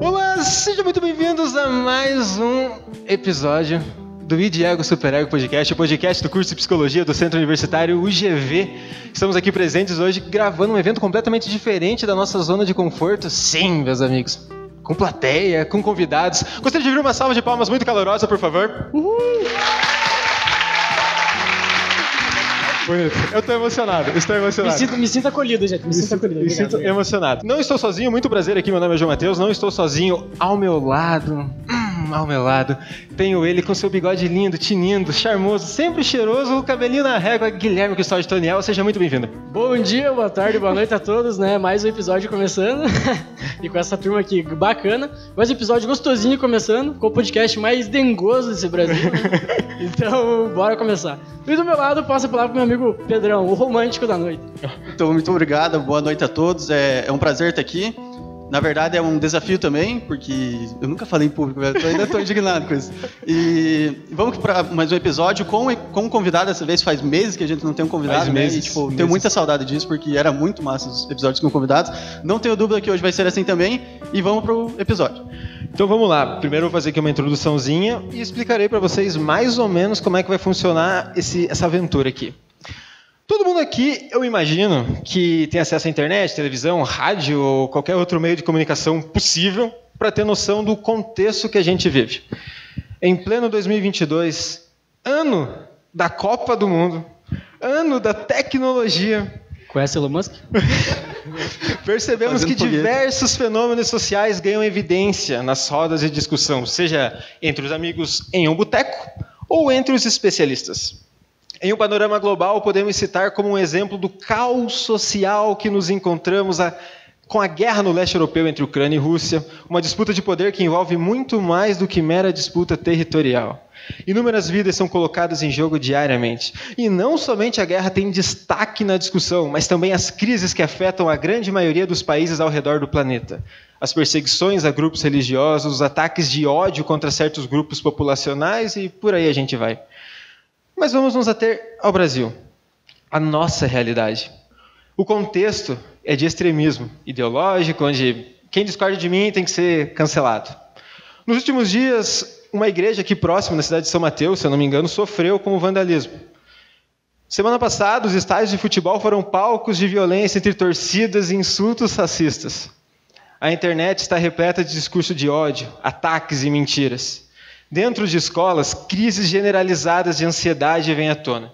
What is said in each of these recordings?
Olá, sejam muito bem-vindos a mais um episódio do ID Ego Super Ego Podcast, o podcast do curso de Psicologia do Centro Universitário UGV. Estamos aqui presentes hoje gravando um evento completamente diferente da nossa zona de conforto. Sim, meus amigos. Com plateia, com convidados. Gostaria de ouvir uma salva de palmas muito calorosa, por favor. Bonito. Eu estou emocionado, estou Me emocionado. sinto, me sinto acolhido, gente. Me, sinto acolhido. Me Obrigado, sinto obrigado. emocionado. Não estou sozinho, muito prazer aqui. Meu nome é João Matheus. Não estou sozinho ao meu lado. Ao meu lado. Tenho ele com seu bigode lindo, tinindo, charmoso, sempre cheiroso, o cabelinho na régua, Guilherme Custódio Toniel. Seja muito bem-vindo. Bom dia, boa tarde, boa noite a todos, né? Mais um episódio começando. e com essa turma aqui bacana. Mais um episódio gostosinho começando, com o podcast mais dengoso desse Brasil. né? Então, bora começar. E do meu lado, passo a palavra pro meu amigo Pedrão, o romântico da noite. Então, muito obrigado, boa noite a todos. É, é um prazer estar aqui. Na verdade, é um desafio também, porque eu nunca falei em público. Eu ainda estou indignado com isso. E vamos para mais um episódio com, com um convidado. Dessa vez faz meses que a gente não tem um convidado, Faz né? meses, E, tipo, meses. tenho muita saudade disso, porque era muito massa os episódios com convidados. Não tenho dúvida que hoje vai ser assim também. E vamos pro episódio. Então vamos lá. Primeiro eu vou fazer aqui uma introduçãozinha e explicarei para vocês mais ou menos como é que vai funcionar esse, essa aventura aqui. Todo mundo aqui, eu imagino, que tem acesso à internet, televisão, rádio ou qualquer outro meio de comunicação possível para ter noção do contexto que a gente vive. Em pleno 2022, ano da Copa do Mundo, ano da tecnologia, Conhece Elon Musk? Percebemos Fazendo que foguete. diversos fenômenos sociais ganham evidência nas rodas de discussão, seja entre os amigos em um boteco ou entre os especialistas. Em um panorama global, podemos citar como um exemplo do caos social que nos encontramos a- com a guerra no leste europeu entre Ucrânia e Rússia, uma disputa de poder que envolve muito mais do que mera disputa territorial. Inúmeras vidas são colocadas em jogo diariamente. E não somente a guerra tem destaque na discussão, mas também as crises que afetam a grande maioria dos países ao redor do planeta. As perseguições a grupos religiosos, os ataques de ódio contra certos grupos populacionais e por aí a gente vai. Mas vamos nos ater ao Brasil, a nossa realidade. O contexto é de extremismo ideológico, onde quem discorda de mim tem que ser cancelado. Nos últimos dias, uma igreja aqui próxima, na cidade de São Mateus, se eu não me engano, sofreu com o vandalismo. Semana passada, os estádios de futebol foram palcos de violência entre torcidas e insultos racistas. A internet está repleta de discurso de ódio, ataques e mentiras. Dentro de escolas, crises generalizadas de ansiedade vêm à tona.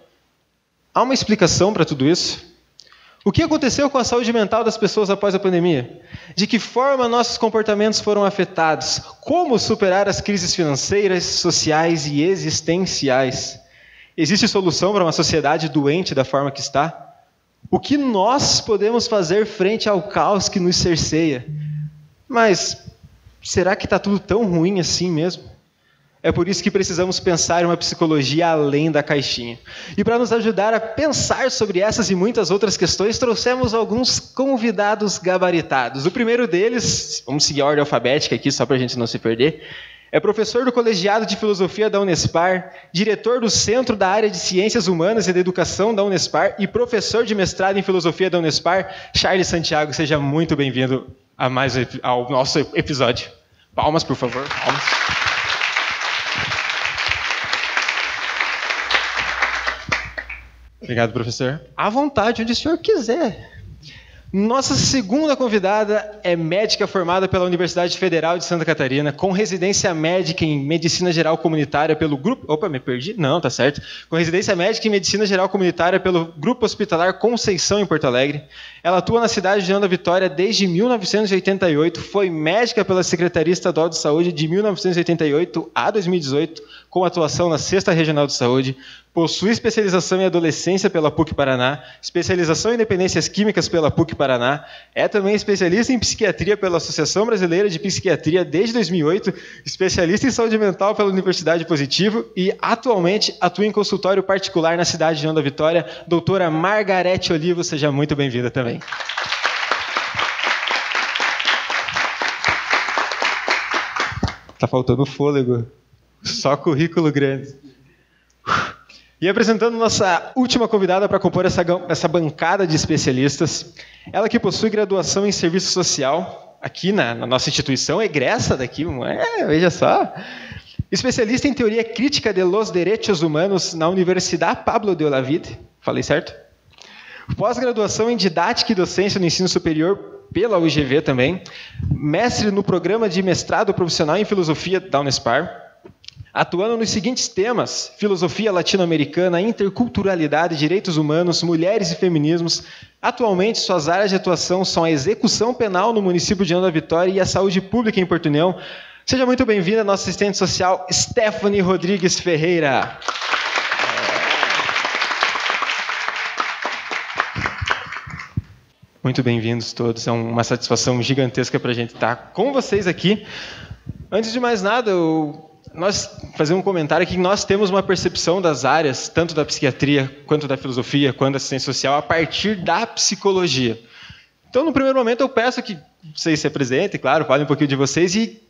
Há uma explicação para tudo isso? O que aconteceu com a saúde mental das pessoas após a pandemia? De que forma nossos comportamentos foram afetados? Como superar as crises financeiras, sociais e existenciais? Existe solução para uma sociedade doente da forma que está? O que nós podemos fazer frente ao caos que nos cerceia? Mas será que está tudo tão ruim assim mesmo? É por isso que precisamos pensar em uma psicologia além da caixinha. E para nos ajudar a pensar sobre essas e muitas outras questões, trouxemos alguns convidados gabaritados. O primeiro deles, vamos seguir a ordem alfabética aqui só para a gente não se perder, é professor do Colegiado de Filosofia da Unespar, diretor do Centro da Área de Ciências Humanas e da Educação da Unespar e professor de mestrado em Filosofia da Unespar, Charles Santiago. Seja muito bem-vindo a mais ao nosso episódio. Palmas, por favor. Palmas. Obrigado, professor. À vontade, onde o senhor quiser. Nossa segunda convidada é médica formada pela Universidade Federal de Santa Catarina, com residência médica em Medicina Geral Comunitária pelo grupo. Opa, me perdi? Não, tá certo. Com residência médica em Medicina Geral Comunitária pelo Grupo Hospitalar Conceição em Porto Alegre. Ela atua na cidade de Ana Vitória desde 1988, foi médica pela Secretaria Estadual de Saúde de 1988 a 2018, com atuação na Sexta Regional de Saúde, possui especialização em adolescência pela PUC Paraná, especialização em dependências químicas pela PUC Paraná, é também especialista em psiquiatria pela Associação Brasileira de Psiquiatria desde 2008, especialista em saúde mental pela Universidade Positivo e atualmente atua em consultório particular na cidade de Onda Vitória. Doutora Margarete Olivo, seja muito bem-vinda também. Tá faltando fôlego. Só currículo grande. E apresentando nossa última convidada para compor essa, essa bancada de especialistas, ela que possui graduação em serviço social aqui na, na nossa instituição, egressa daqui, é, veja só. Especialista em teoria crítica de los derechos humanos na Universidade Pablo de Olavide. Falei certo? Pós-graduação em didática e docência no ensino superior pela UGV também, mestre no programa de mestrado profissional em filosofia da Unespar, atuando nos seguintes temas: filosofia latino-americana, interculturalidade, direitos humanos, mulheres e feminismos. Atualmente, suas áreas de atuação são a execução penal no município de Ana Vitória e a saúde pública em Porto União. Seja muito bem-vinda, nossa assistente social, Stephanie Rodrigues Ferreira. Muito bem-vindos todos. É uma satisfação gigantesca para a gente estar com vocês aqui. Antes de mais nada, eu, nós fazer um comentário aqui. Nós temos uma percepção das áreas, tanto da psiquiatria, quanto da filosofia, quanto da assistência social, a partir da psicologia. Então, no primeiro momento, eu peço que vocês se apresentem, claro, falem um pouquinho de vocês e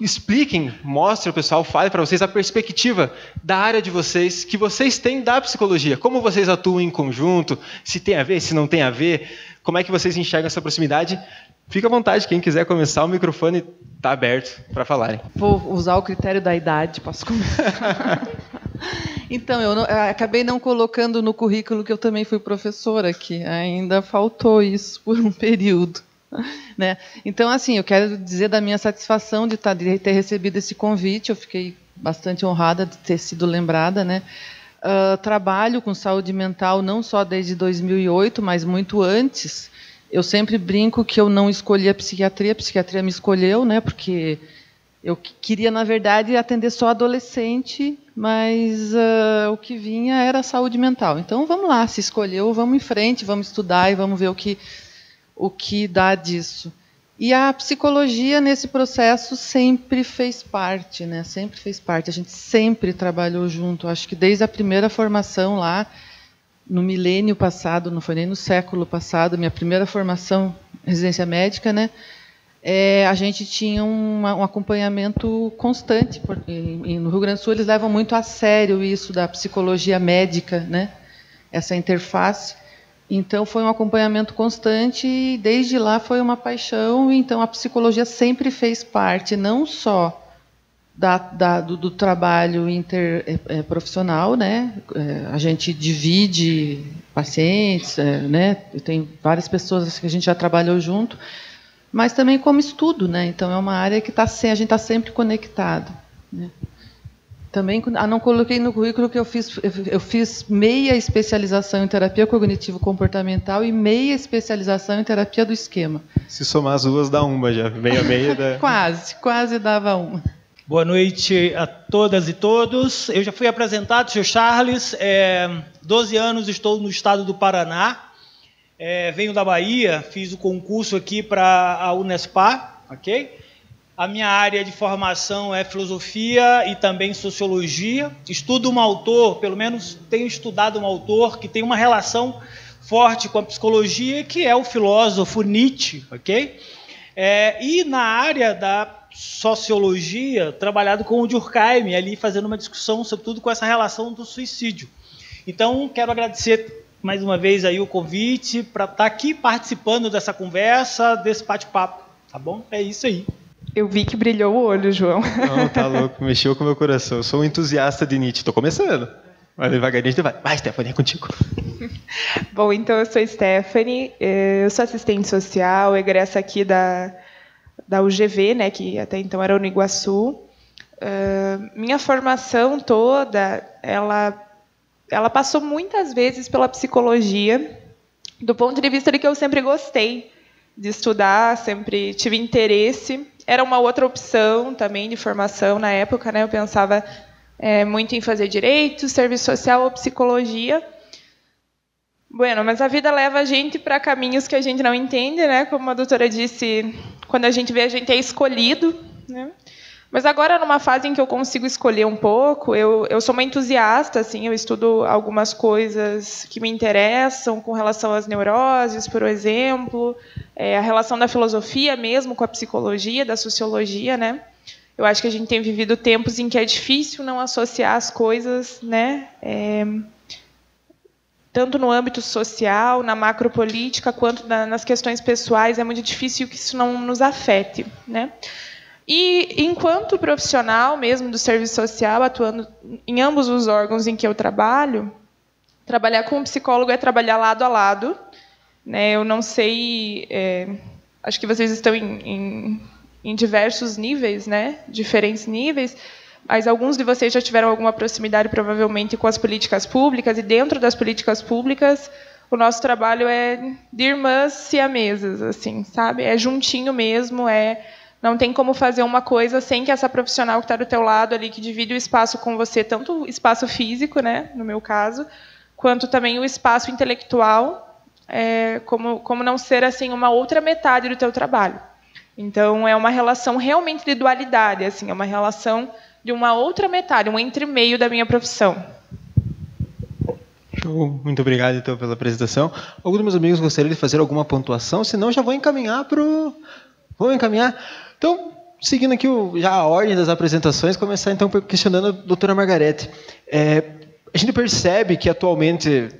expliquem, mostrem o pessoal, falem para vocês a perspectiva da área de vocês, que vocês têm da psicologia, como vocês atuam em conjunto, se tem a ver, se não tem a ver, como é que vocês enxergam essa proximidade. Fica à vontade, quem quiser começar, o microfone está aberto para falarem. Vou usar o critério da idade, posso começar? então, eu, não, eu, acabei não colocando no currículo que eu também fui professora aqui, ainda faltou isso por um período. Né? Então, assim, eu quero dizer da minha satisfação de, tá, de ter recebido esse convite, eu fiquei bastante honrada de ter sido lembrada, né? Uh, trabalho com saúde mental não só desde 2008, mas muito antes. Eu sempre brinco que eu não escolhi a psiquiatria, a psiquiatria me escolheu, né? Porque eu queria, na verdade, atender só adolescente, mas uh, o que vinha era saúde mental. Então, vamos lá, se escolheu, vamos em frente, vamos estudar e vamos ver o que o que dá disso. E a psicologia nesse processo sempre fez parte, né? Sempre fez parte. A gente sempre trabalhou junto. Acho que desde a primeira formação lá, no milênio passado, não foi nem no século passado, minha primeira formação, residência médica, né? É, a gente tinha um, um acompanhamento constante. Porque no Rio Grande do Sul eles levam muito a sério isso da psicologia médica, né? Essa interface. Então foi um acompanhamento constante e desde lá foi uma paixão. Então a psicologia sempre fez parte não só da, da, do, do, trabalho interprofissional, é, né? É, a gente divide pacientes, é, né? Tem várias pessoas que a gente já trabalhou junto, mas também como estudo, né? Então é uma área que tá, a gente está sempre conectado. Também, ah, não coloquei no currículo que eu fiz, eu fiz meia especialização em terapia cognitivo-comportamental e meia especialização em terapia do esquema. Se somar as duas, dá uma já. Meia, meia dá... quase, quase dava uma. Boa noite a todas e todos. Eu já fui apresentado, sou Charles, é, 12 anos estou no estado do Paraná, é, venho da Bahia, fiz o concurso aqui para a Unespar, ok? A minha área de formação é filosofia e também sociologia. Estudo um autor, pelo menos tenho estudado um autor que tem uma relação forte com a psicologia, que é o filósofo Nietzsche, ok? É, e na área da sociologia, trabalhado com o Durkheim, ali fazendo uma discussão, sobretudo com essa relação do suicídio. Então, quero agradecer mais uma vez aí o convite para estar tá aqui participando dessa conversa, desse bate-papo, tá bom? É isso aí. Eu vi que brilhou o olho, João. Não, tá louco, mexeu com o meu coração. Eu sou um entusiasta de Nietzsche, tô começando. Mas devagarinho a gente vai. Vai, Stephanie, é contigo. Bom, então eu sou Stephanie, eh, eu sou assistente social, egressa aqui da, da UGV, né, que até então era Uniguaçu. Uh, minha formação toda, ela, ela passou muitas vezes pela psicologia, do ponto de vista de que eu sempre gostei de estudar, sempre tive interesse era uma outra opção também de formação na época, né? Eu pensava, é, muito em fazer direito, serviço social ou psicologia. Bueno, mas a vida leva a gente para caminhos que a gente não entende, né? Como a doutora disse, quando a gente vê, a gente é escolhido, né? Mas agora, numa fase em que eu consigo escolher um pouco, eu, eu sou uma entusiasta, assim, eu estudo algumas coisas que me interessam com relação às neuroses, por exemplo, é, a relação da filosofia mesmo com a psicologia, da sociologia, né? Eu acho que a gente tem vivido tempos em que é difícil não associar as coisas, né? É, tanto no âmbito social, na macropolítica, quanto na, nas questões pessoais, é muito difícil que isso não nos afete. Né? E, enquanto profissional mesmo do serviço social, atuando em ambos os órgãos em que eu trabalho, trabalhar com um psicólogo é trabalhar lado a lado. Né? Eu não sei, é, acho que vocês estão em, em, em diversos níveis, né? diferentes níveis, mas alguns de vocês já tiveram alguma proximidade, provavelmente, com as políticas públicas, e dentro das políticas públicas, o nosso trabalho é de irmãs siamesas, assim, sabe? É juntinho mesmo, é não tem como fazer uma coisa sem que essa profissional que está do teu lado ali, que divide o espaço com você, tanto o espaço físico, né, no meu caso, quanto também o espaço intelectual, é, como, como não ser assim uma outra metade do teu trabalho. Então é uma relação realmente de dualidade, assim, é uma relação de uma outra metade, um entre-meio da minha profissão. Show. Muito obrigado, então, pela apresentação. Alguns dos meus amigos gostariam de fazer alguma pontuação, senão já vou encaminhar para o... Vou encaminhar. Então, seguindo aqui o, já a ordem das apresentações, começar então questionando a doutora Margarete. É, a gente percebe que atualmente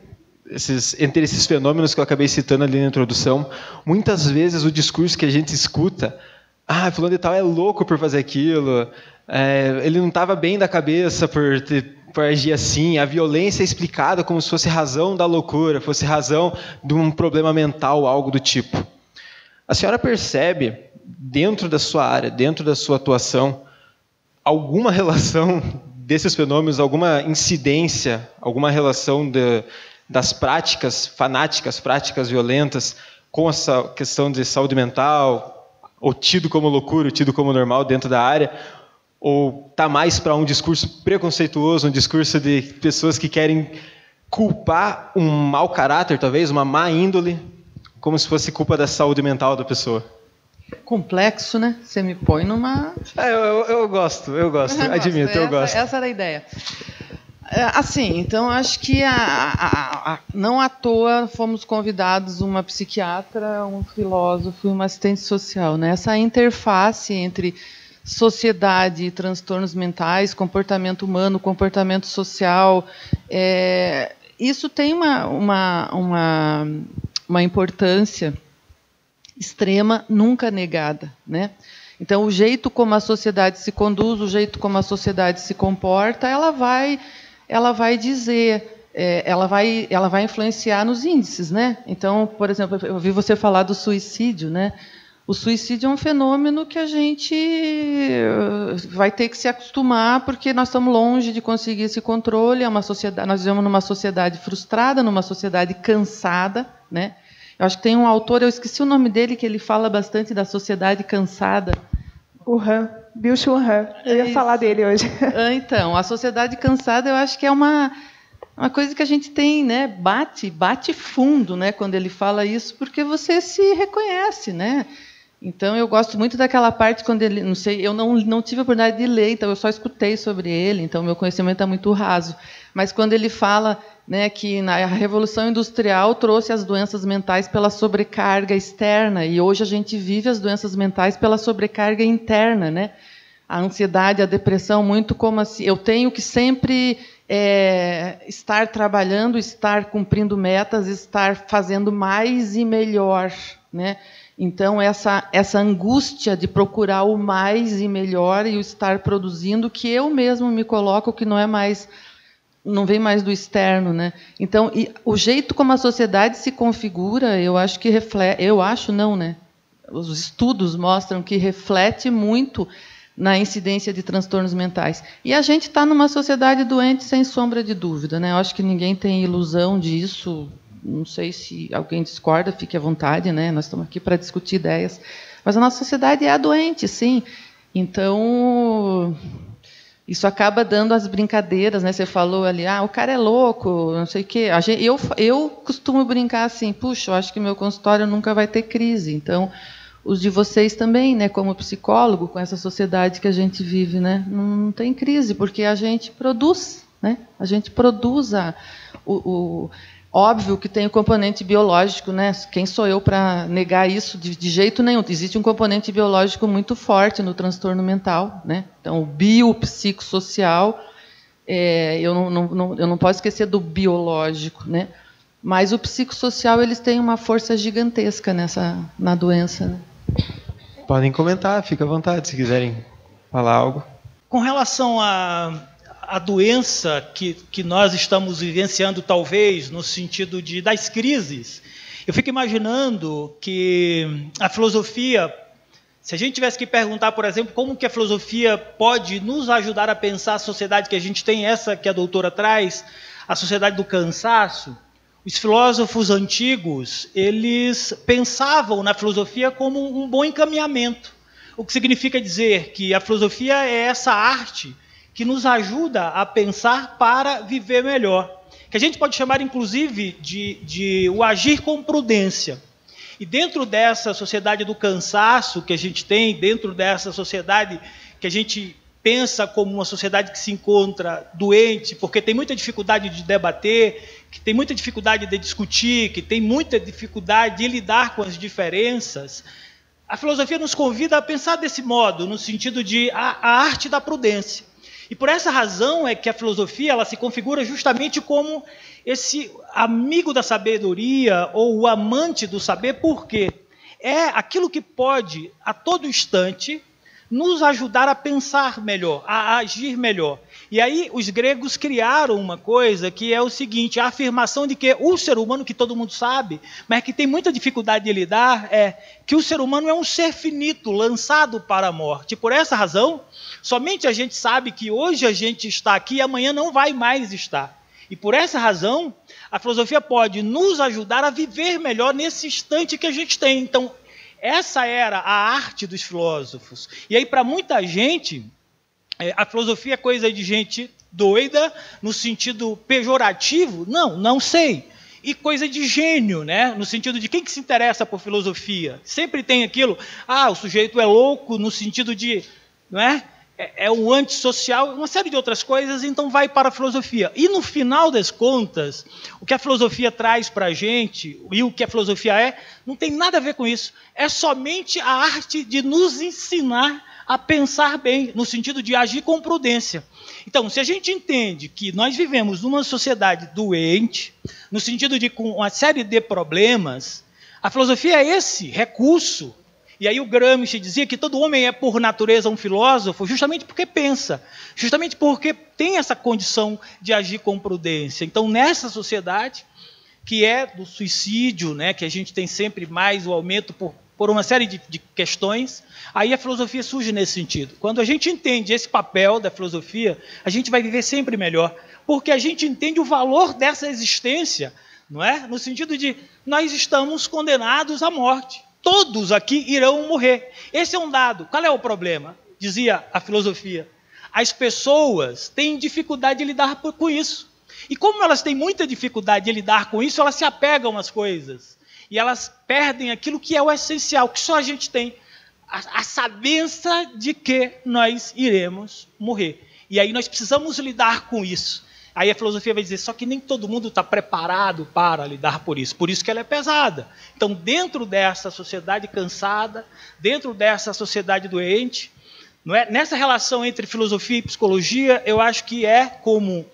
esses, entre esses fenômenos que eu acabei citando ali na introdução, muitas vezes o discurso que a gente escuta, ah, fulano de tal é louco por fazer aquilo, é, ele não estava bem da cabeça por, ter, por agir assim. A violência é explicada como se fosse razão da loucura, fosse razão de um problema mental, algo do tipo. A senhora percebe, dentro da sua área, dentro da sua atuação, alguma relação desses fenômenos, alguma incidência, alguma relação de, das práticas fanáticas, práticas violentas, com essa questão de saúde mental, ou tido como loucura, ou tido como normal dentro da área, ou está mais para um discurso preconceituoso, um discurso de pessoas que querem culpar um mau caráter, talvez, uma má índole, como se fosse culpa da saúde mental da pessoa. Complexo, né? Você me põe numa. É, eu, eu, eu gosto, eu gosto, eu admito, eu essa, gosto. Essa era a ideia. É, assim, então acho que a, a, a, não à toa fomos convidados uma psiquiatra, um filósofo e uma assistente social. Né? Essa interface entre sociedade e transtornos mentais, comportamento humano, comportamento social. É, isso tem uma, uma, uma, uma importância extrema, nunca negada. Né? Então, o jeito como a sociedade se conduz, o jeito como a sociedade se comporta, ela vai, ela vai dizer, é, ela, vai, ela vai influenciar nos índices. Né? Então, por exemplo, eu ouvi você falar do suicídio. Né? O suicídio é um fenômeno que a gente eh, vai ter que se acostumar, porque nós estamos longe de conseguir esse controle. É uma sociedade, nós vivemos numa sociedade frustrada, numa sociedade cansada, né? Eu acho que tem um autor, eu esqueci o nome dele, que ele fala bastante da sociedade cansada. O Han, Bill Han. Eu ia É falar dele hoje. Ah, Então, a sociedade cansada, eu acho que é uma uma coisa que a gente tem, né? Bate, bate fundo, né? Quando ele fala isso, porque você se reconhece, né? Então eu gosto muito daquela parte quando ele, não sei, eu não, não tive a oportunidade de ler, então eu só escutei sobre ele, então meu conhecimento é muito raso. Mas quando ele fala, né, que na a revolução industrial trouxe as doenças mentais pela sobrecarga externa e hoje a gente vive as doenças mentais pela sobrecarga interna, né? A ansiedade, a depressão, muito como assim, eu tenho que sempre é, estar trabalhando, estar cumprindo metas, estar fazendo mais e melhor, né? Então, essa, essa angústia de procurar o mais e melhor e o estar produzindo, que eu mesmo me coloco, que não é mais. não vem mais do externo. Né? Então, o jeito como a sociedade se configura, eu acho que reflete. Eu acho não, né? Os estudos mostram que reflete muito na incidência de transtornos mentais. E a gente está numa sociedade doente, sem sombra de dúvida. Né? Eu acho que ninguém tem ilusão disso. Não sei se alguém discorda, fique à vontade, né? Nós estamos aqui para discutir ideias. Mas a nossa sociedade é doente, sim. Então, isso acaba dando as brincadeiras, né? Você falou ali, ah, o cara é louco, não sei o quê. Eu, eu costumo brincar assim, puxa, eu acho que meu consultório nunca vai ter crise. Então, os de vocês também, né? Como psicólogo, com essa sociedade que a gente vive, né? Não, não tem crise, porque a gente produz, né? A gente produz a, o, o Óbvio que tem o componente biológico, né? Quem sou eu para negar isso de, de, jeito nenhum? Existe um componente biológico muito forte no transtorno mental, né? Então, o biopsicossocial, é, eu, não, não, eu não posso esquecer do biológico, né? Mas o psicossocial eles têm uma força gigantesca nessa na doença. Né? Podem comentar, fica à vontade se quiserem falar algo. Com relação a a doença que, que nós estamos vivenciando, talvez, no sentido de, das crises. Eu fico imaginando que a filosofia, se a gente tivesse que perguntar, por exemplo, como que a filosofia pode nos ajudar a pensar a sociedade que a gente tem, essa que a doutora traz, a sociedade do cansaço, os filósofos antigos, eles pensavam na filosofia como um bom encaminhamento. O que significa dizer que a filosofia é essa arte que nos ajuda a pensar para viver melhor. Que a gente pode chamar, inclusive, de, de o agir com prudência. E dentro dessa sociedade do cansaço que a gente tem, dentro dessa sociedade que a gente pensa como uma sociedade que se encontra doente, porque tem muita dificuldade de debater, que tem muita dificuldade de discutir, que tem muita dificuldade de lidar com as diferenças, a filosofia nos convida a pensar desse modo, no sentido de a, a arte da prudência. E por essa razão é que a filosofia ela se configura justamente como esse amigo da sabedoria ou o amante do saber, porque é aquilo que pode, a todo instante, nos ajudar a pensar melhor, a agir melhor. E aí os gregos criaram uma coisa que é o seguinte: a afirmação de que o ser humano, que todo mundo sabe, mas que tem muita dificuldade de lidar, é que o ser humano é um ser finito, lançado para a morte. Por essa razão, somente a gente sabe que hoje a gente está aqui e amanhã não vai mais estar. E por essa razão, a filosofia pode nos ajudar a viver melhor nesse instante que a gente tem. Então, essa era a arte dos filósofos. E aí, para muita gente, é, a filosofia é coisa de gente doida, no sentido pejorativo? Não, não sei. E coisa de gênio, né? No sentido de quem que se interessa por filosofia? Sempre tem aquilo, ah, o sujeito é louco no sentido de, não é? É, é um antissocial, uma série de outras coisas, então vai para a filosofia. E no final das contas, o que a filosofia traz para a gente, e o que a filosofia é, não tem nada a ver com isso. É somente a arte de nos ensinar a pensar bem, no sentido de agir com prudência. Então, se a gente entende que nós vivemos numa sociedade doente, no sentido de com uma série de problemas, a filosofia é esse recurso. E aí o Gramsci dizia que todo homem é por natureza um filósofo, justamente porque pensa, justamente porque tem essa condição de agir com prudência. Então, nessa sociedade que é do suicídio, né, que a gente tem sempre mais o aumento por por uma série de, de, questões, aí a filosofia surge nesse sentido. Quando a gente entende esse papel da filosofia, a gente vai viver sempre melhor, porque a gente entende o valor dessa existência, não é? No sentido de nós estamos condenados à morte. Todos aqui irão morrer. Esse é um dado. Qual é o problema? Dizia a filosofia. As pessoas têm dificuldade de lidar com isso. E como elas têm muita dificuldade de lidar com isso, elas se apegam às coisas e elas perdem aquilo que é o essencial, que só a gente tem, a, a sabença de que nós iremos morrer. E aí nós precisamos lidar com isso. Aí a filosofia vai dizer, só que nem todo mundo está preparado para lidar por isso, por isso que ela é pesada. Então, dentro dessa sociedade cansada, dentro dessa sociedade doente, não é? nessa relação entre filosofia e psicologia, eu acho que é como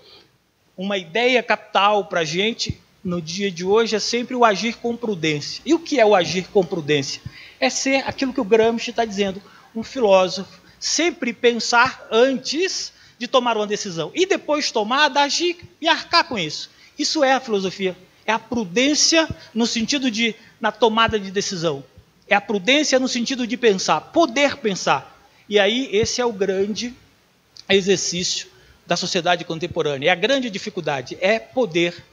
uma ideia capital para a gente no dia de hoje é sempre o agir com prudência. E o que é o agir com prudência? É ser aquilo que o Gramsci está dizendo, um filósofo. Sempre pensar antes de tomar uma decisão. E depois tomar, agir e arcar com isso. Isso é a filosofia. É a prudência no sentido de na tomada de decisão. É a prudência no sentido de pensar, poder pensar. E aí esse é o grande exercício da sociedade contemporânea. É a grande dificuldade, é poder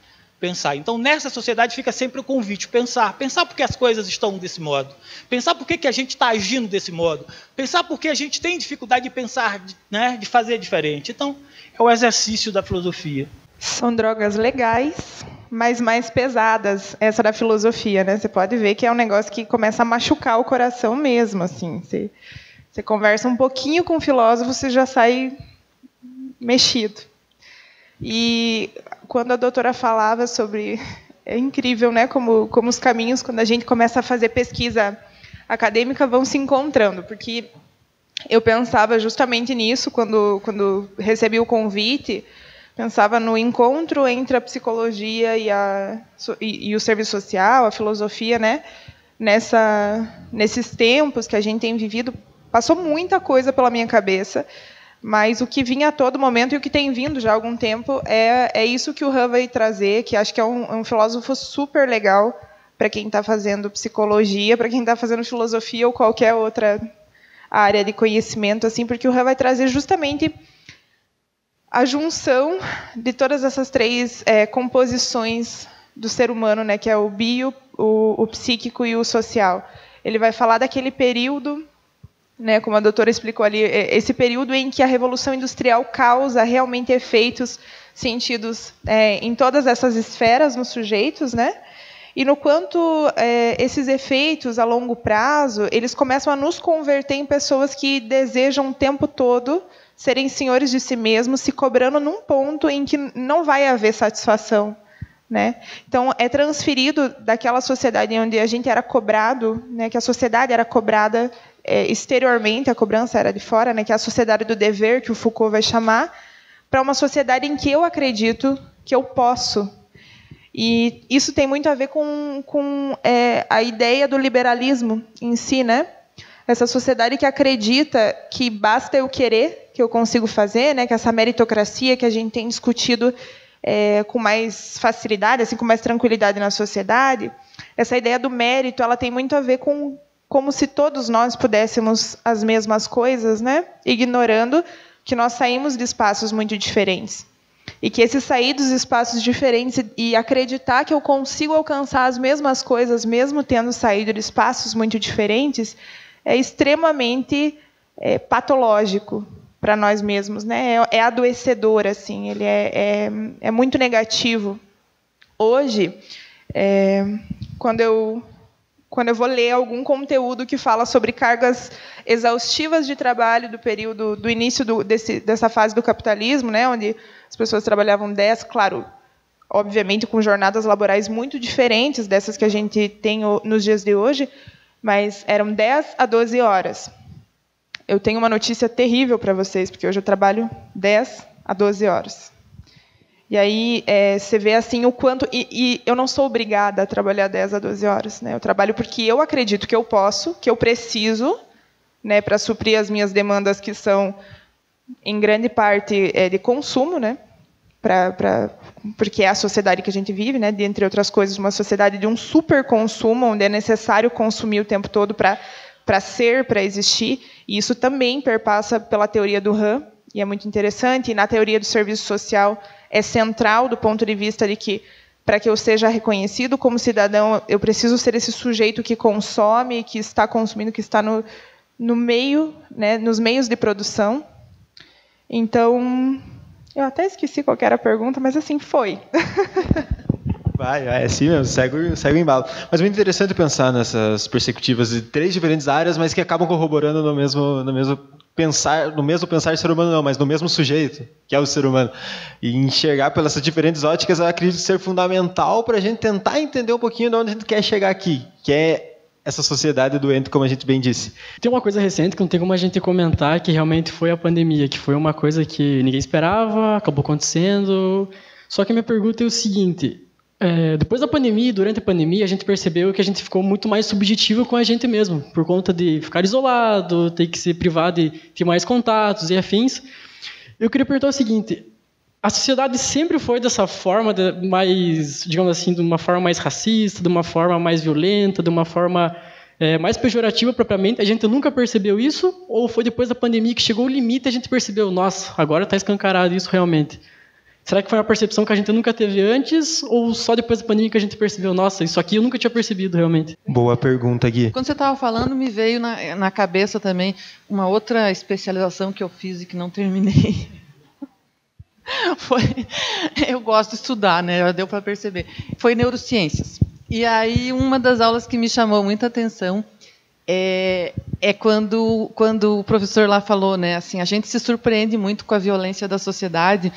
pensar. Então, nessa sociedade fica sempre o convite, pensar. Pensar porque as coisas estão desse modo. Pensar por que a gente está agindo desse modo. Pensar porque a gente tem dificuldade de pensar, né, de fazer diferente. Então, é o exercício da filosofia. São drogas legais, mas mais pesadas, essa da filosofia, né? Você pode ver que é um negócio que começa a machucar o coração mesmo, assim. Você, você conversa um pouquinho com o filósofo, você já sai mexido. E quando a doutora falava sobre. É incrível, né? Como, como os caminhos, quando a gente começa a fazer pesquisa acadêmica, vão se encontrando. Porque eu pensava justamente nisso quando, quando recebi o convite. Pensava no encontro entre a psicologia e, a, e, e o serviço social, a filosofia, né? Nessa, nesses tempos que a gente tem vivido, passou muita coisa pela minha cabeça. Mas o que vinha a todo momento e o que tem vindo já há algum tempo é, é isso que o Han vai trazer, que acho que é um, é um filósofo super legal para quem está fazendo psicologia, para quem está fazendo filosofia ou qualquer outra área de conhecimento, assim, porque o Han vai trazer justamente a junção de todas essas três é, composições do ser humano, né, que é o bio, o, o psíquico e o social. Ele vai falar daquele período né, como a doutora explicou ali, é, esse período em que a Revolução Industrial causa realmente efeitos sentidos é, em todas essas esferas nos sujeitos, né? E no quanto é, esses efeitos a longo prazo, eles começam a nos converter em pessoas que desejam o tempo todo serem senhores de si mesmos, se cobrando num ponto em que não vai haver satisfação. Né? Então, é transferido daquela sociedade onde a gente era cobrado, né, que a sociedade era cobrada é, exteriormente, a cobrança era de fora, né, que é a sociedade do dever, que o Foucault vai chamar, para uma sociedade em que eu acredito que eu posso. E isso tem muito a ver com, com é, a ideia do liberalismo em si, né? Essa sociedade que acredita que basta eu querer, que eu consigo fazer, né? Que essa meritocracia que a gente tem discutido é, com mais facilidade, assim, com mais tranquilidade na sociedade, essa ideia do mérito, ela tem muito a ver com como se todos nós pudéssemos as mesmas coisas, né? ignorando que nós saímos de espaços muito diferentes. E que esse sair dos espaços diferentes e acreditar que eu consigo alcançar as mesmas coisas, mesmo tendo saído de espaços muito diferentes, é extremamente é, patológico para nós mesmos, né? É, é, adoecedor, assim, ele é, é, é muito negativo. Hoje, é, quando eu quando eu vou ler algum conteúdo que fala sobre cargas exaustivas de trabalho do período do início do, desse, dessa fase do capitalismo, né, onde as pessoas trabalhavam 10, claro, obviamente com jornadas laborais muito diferentes dessas que a gente tem nos dias de hoje, mas eram 10 a 12 horas. Eu tenho uma notícia terrível para vocês, porque hoje eu trabalho 10 a 12 horas. E aí é, você vê assim o quanto. E, e, eu não sou obrigada a trabalhar 10 a 12 horas. Né? Eu trabalho porque eu acredito que eu posso, que eu preciso, né, para suprir as minhas demandas que são, em grande parte, é, de consumo, né? Pra, pra, porque é a sociedade que a gente vive, né? De, entre outras coisas, uma sociedade de um super consumo, onde é necessário consumir o tempo todo para ser, para existir. E isso também perpassa pela teoria do RAM, e é muito interessante. E na teoria do serviço social é central do ponto de vista de que para que eu seja reconhecido como cidadão, eu preciso ser esse sujeito que consome, que está consumindo, que está no, no meio, né, nos meios de produção. Então, eu até esqueci qual era a pergunta, mas assim foi. Vai, vai, é assim mesmo, segue, segue o embalo. Mas muito interessante pensar nessas perspectivas de três diferentes áreas, mas que acabam corroborando no mesmo, no mesmo pensar, no mesmo pensar ser humano não, mas no mesmo sujeito, que é o ser humano. E enxergar pelas diferentes óticas, eu acredito ser fundamental para a gente tentar entender um pouquinho de onde a gente quer chegar aqui, que é essa sociedade doente, como a gente bem disse. Tem uma coisa recente que não tem como a gente comentar, que realmente foi a pandemia, que foi uma coisa que ninguém esperava, acabou acontecendo. Só que minha pergunta é o seguinte: é, depois da pandemia, durante a pandemia, a gente percebeu que a gente ficou muito mais subjetivo com a gente mesmo, por conta de ficar isolado, ter que se privar de ter mais contatos e afins. Eu queria perguntar o seguinte: a sociedade sempre foi dessa forma, de mais, digamos assim, de uma forma mais racista, de uma forma mais violenta, de uma forma é, mais pejorativa propriamente? A gente nunca percebeu isso? Ou foi depois da pandemia que chegou o limite e a gente percebeu, nossa, agora está escancarado isso realmente? Será que foi uma percepção que a gente nunca teve antes ou só depois da pandemia que a gente percebeu, nossa, isso aqui eu nunca tinha percebido realmente? Boa pergunta, Gui. Quando você estava falando, me veio na, na cabeça também uma outra especialização que eu fiz e que não terminei. Foi, eu gosto de estudar, né? Já deu para perceber. Foi neurociências. E aí uma das aulas que me chamou muita atenção é, é quando, quando o professor lá falou, né? Assim, a gente se surpreende muito com a violência da sociedade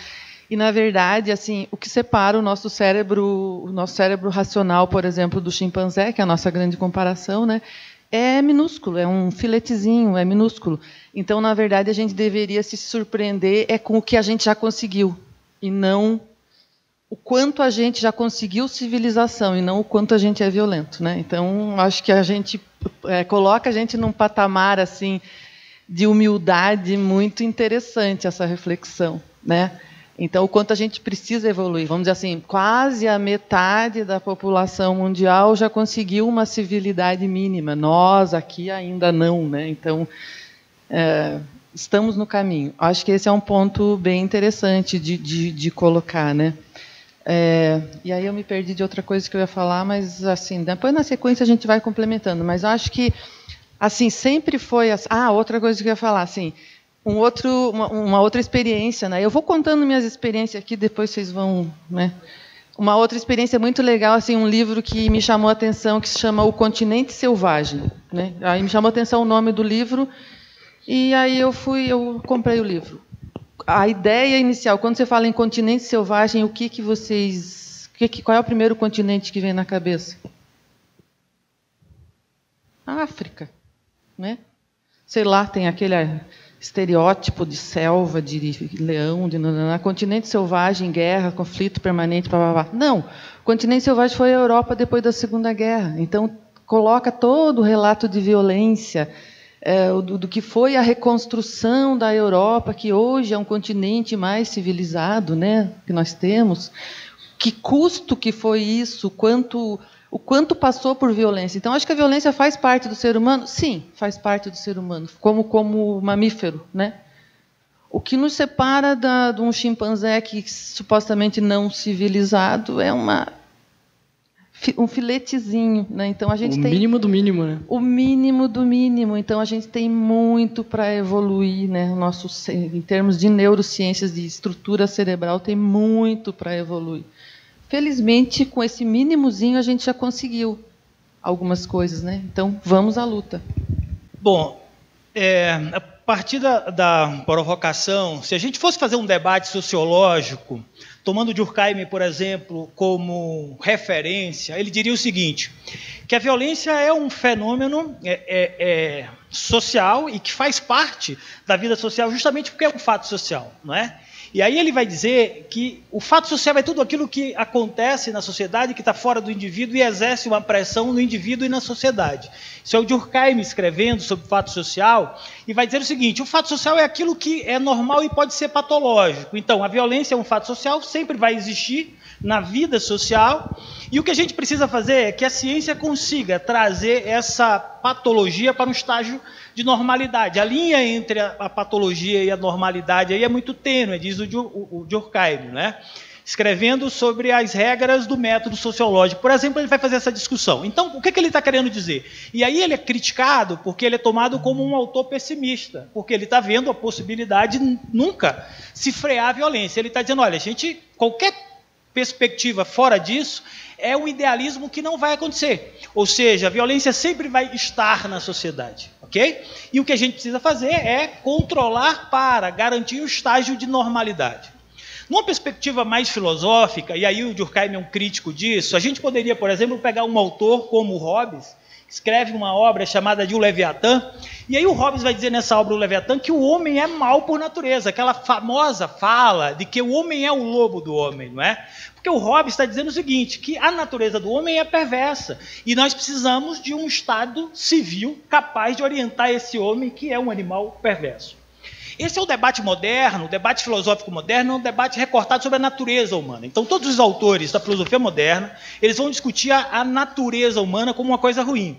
e na verdade, assim, o que separa o nosso cérebro, o nosso cérebro racional, por exemplo, do chimpanzé, que é a nossa grande comparação, né? É minúsculo, é um filetezinho, é minúsculo. Então, na verdade, a gente deveria se surpreender é com o que a gente já conseguiu e não o quanto a gente já conseguiu civilização e não o quanto a gente é violento, né? Então, acho que a gente é, coloca a gente num patamar assim de humildade muito interessante essa reflexão, né? Então, o quanto a gente precisa evoluir. Vamos dizer assim, quase a metade da população mundial já conseguiu uma civilidade mínima. Nós aqui ainda não, né? Então, é, estamos no caminho. Acho que esse é um ponto bem interessante de, de, de colocar, né? É, e aí eu me perdi de outra coisa que eu ia falar, mas assim, depois na sequência a gente vai complementando. Mas acho que assim sempre foi. Assim, ah, outra coisa que eu ia falar, assim um outro, uma, uma, outra experiência, né? Eu vou contando minhas experiências aqui, depois vocês vão, né? Uma outra experiência muito legal, assim, um livro que me chamou a atenção, que se chama O Continente Selvagem, né? Aí me chamou a atenção o nome do livro e aí eu fui, eu comprei o livro. A ideia inicial, quando você fala em continente selvagem, o que que vocês, que, qual é o primeiro continente que vem na cabeça? A África, né? Sei lá, tem aquele estereótipo de selva, de leão, de nanana, continente selvagem, guerra, conflito permanente, blá, blá, blá. Não, o continente selvagem foi a Europa depois da Segunda Guerra. Então coloca todo o relato de violência é, do, do, que foi a reconstrução da Europa, que hoje é um continente mais civilizado, né, que nós temos. Que custo que foi isso? Quanto o quanto passou por violência. Então, acho que a violência faz parte do ser humano? Sim, faz parte do ser humano, como, como mamífero. Né? O que nos separa da, de um chimpanzé que supostamente não civilizado é uma um filetezinho, né? Então a gente o tem mínimo do mínimo, né? O mínimo do mínimo. Então a gente tem muito para evoluir, né? O nosso em termos de neurociências de estrutura cerebral tem muito para evoluir. Felizmente, com esse mínimozinho, a gente já conseguiu algumas coisas, né? Então, vamos à luta. Bom, é, a partir da, da, provocação, se a gente fosse fazer um debate sociológico, tomando Durkheim, por exemplo, como referência, ele diria o seguinte: que a violência é um fenômeno é, é, é social e que faz parte da vida social justamente porque é um fato social, não é? E aí ele vai dizer que o fato social é tudo aquilo que acontece na sociedade, que está fora do indivíduo e exerce uma pressão no indivíduo e na sociedade. Isso é o Durkheim escrevendo sobre o fato social, e vai dizer o seguinte: o fato social é aquilo que é normal e pode ser patológico. Então, a violência é um fato social, sempre vai existir na vida social, e o que a gente precisa fazer é que a ciência consiga trazer essa patologia para um estágio de normalidade. A linha entre a, patologia e a normalidade aí é muito tênue, diz o Durkheim, né? escrevendo sobre as regras do método sociológico. Por exemplo, ele vai fazer essa discussão. Então, o que, que ele está querendo dizer? E aí ele é criticado porque ele é tomado como um autor pessimista, porque ele está vendo a possibilidade de nunca se frear a violência. Ele está dizendo, olha, gente, qualquer perspectiva fora disso é um idealismo que não vai acontecer. Ou seja, a violência sempre vai estar na sociedade, ok? E o que a gente precisa fazer é controlar para garantir o estágio de normalidade. Numa perspectiva mais filosófica, e aí o Durkheim é um crítico disso, a gente poderia, por exemplo, pegar um autor como Hobbes, escreve uma obra chamada de O Leviatã, e aí o Hobbes vai dizer nessa obra O Leviatã que o homem é mau por natureza, aquela famosa fala de que o homem é o lobo do homem, não é? Porque o Hobbes está dizendo o seguinte, que a natureza do homem é perversa, e nós precisamos de um Estado civil capaz de orientar esse homem que é um animal perverso. Esse é o debate moderno, o debate filosófico moderno, é um debate recortado sobre a natureza humana. Então, todos os autores da filosofia moderna, eles vão discutir a, a natureza humana como uma coisa ruim.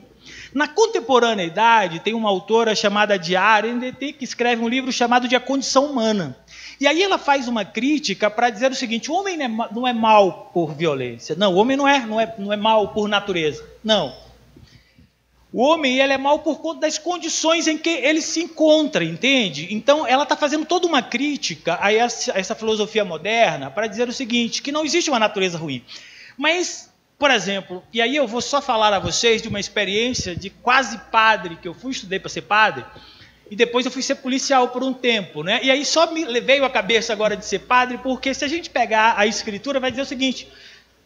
Na contemporaneidade, tem uma autora chamada de Arendt que escreve um livro chamado de A Condição Humana. E aí ela faz uma crítica para dizer o seguinte: o homem não é mal por violência. Não, o homem não é, não é, não é mal por natureza. Não. O homem ele é mal por conta das condições em que ele se encontra, entende? Então ela está fazendo toda uma crítica a essa, a essa filosofia moderna para dizer o seguinte: que não existe uma natureza ruim. Mas, por exemplo, e aí eu vou só falar a vocês de uma experiência de quase padre que eu fui estudei para ser padre e depois eu fui ser policial por um tempo, né? E aí só me veio a cabeça agora de ser padre, porque se a gente pegar a escritura, vai dizer o seguinte: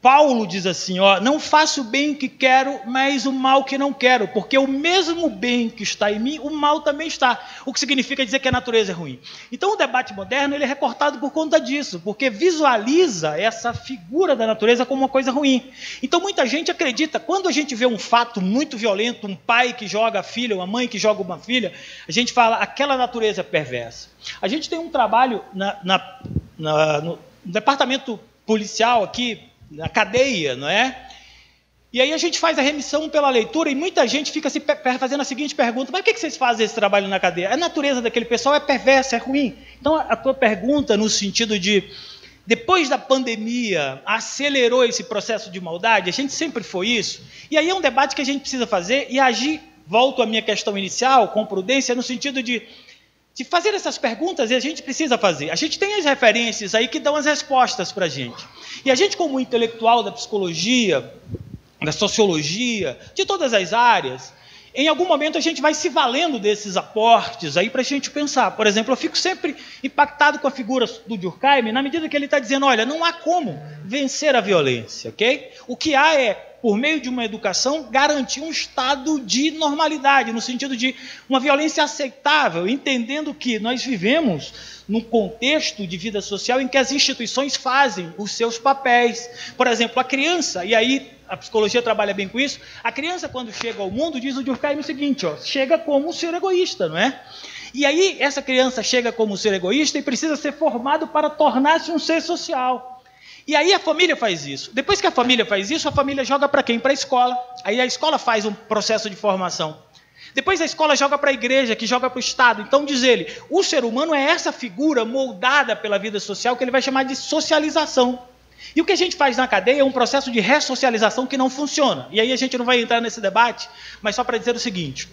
Paulo diz assim: ó, não faço o bem que quero, mas o mal que não quero, porque o mesmo bem que está em mim, o mal também está. O que significa dizer que a natureza é ruim. Então o debate moderno ele é recortado por conta disso, porque visualiza essa figura da natureza como uma coisa ruim. Então muita gente acredita, quando a gente vê um fato muito violento, um pai que joga a filha, uma mãe que joga uma filha, a gente fala aquela natureza é perversa. A gente tem um trabalho na, na, na no departamento policial aqui na cadeia, não é? E aí a gente faz a remissão pela leitura e muita gente fica se fazendo a seguinte pergunta: mas por que vocês fazem esse trabalho na cadeia? A natureza daquele pessoal é perversa, é ruim. Então a tua pergunta no sentido de depois da pandemia acelerou esse processo de maldade, a gente sempre foi isso. E aí é um debate que a gente precisa fazer e agir. Volto à minha questão inicial, com prudência, no sentido de de fazer essas perguntas e a gente precisa fazer. A gente tem as referências aí que dão as respostas para a gente. E a gente, como intelectual da psicologia, da sociologia, de todas as áreas, em algum momento a gente vai se valendo desses aportes aí para a gente pensar. Por exemplo, eu fico sempre impactado com a figura do Durkheim na medida que ele está dizendo: olha, não há como vencer a violência, ok? O que há é por meio de uma educação, garantir um estado de normalidade, no sentido de uma violência aceitável, entendendo que nós vivemos num contexto de vida social em que as instituições fazem os seus papéis. Por exemplo, a criança, e aí a psicologia trabalha bem com isso, a criança, quando chega ao mundo, diz o Durkheim o seguinte: ó, chega como um ser egoísta, não é? E aí, essa criança chega como um ser egoísta e precisa ser formado para tornar-se um ser social. E aí a família faz isso. Depois que a família faz isso, a família joga para quem? Para a escola. Aí a escola faz um processo de formação. Depois a escola joga para a igreja, que joga para o Estado. Então diz ele, o ser humano é essa figura moldada pela vida social que ele vai chamar de socialização. E o que a gente faz na cadeia é um processo de ressocialização que não funciona. E aí a gente não vai entrar nesse debate, mas só para dizer o seguinte: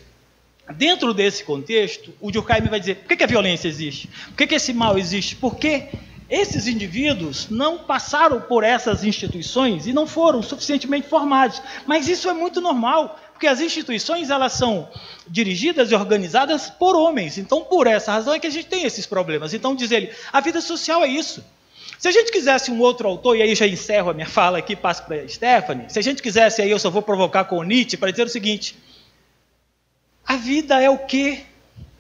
dentro desse contexto, o Durkheim vai dizer por que, que a violência existe? Por que, que esse mal existe? Porque esses indivíduos não passaram por essas instituições e não foram suficientemente formados. Mas isso é muito normal, porque as instituições elas são dirigidas e organizadas por homens. Então, por essa razão é que a gente tem esses problemas. Então, diz ele, a vida social é isso. Se a gente quisesse um outro autor, e aí já encerro a minha fala aqui, passo para a Stephanie, se a gente quisesse, aí eu só vou provocar com o Nietzsche para dizer o seguinte: a vida é o quê?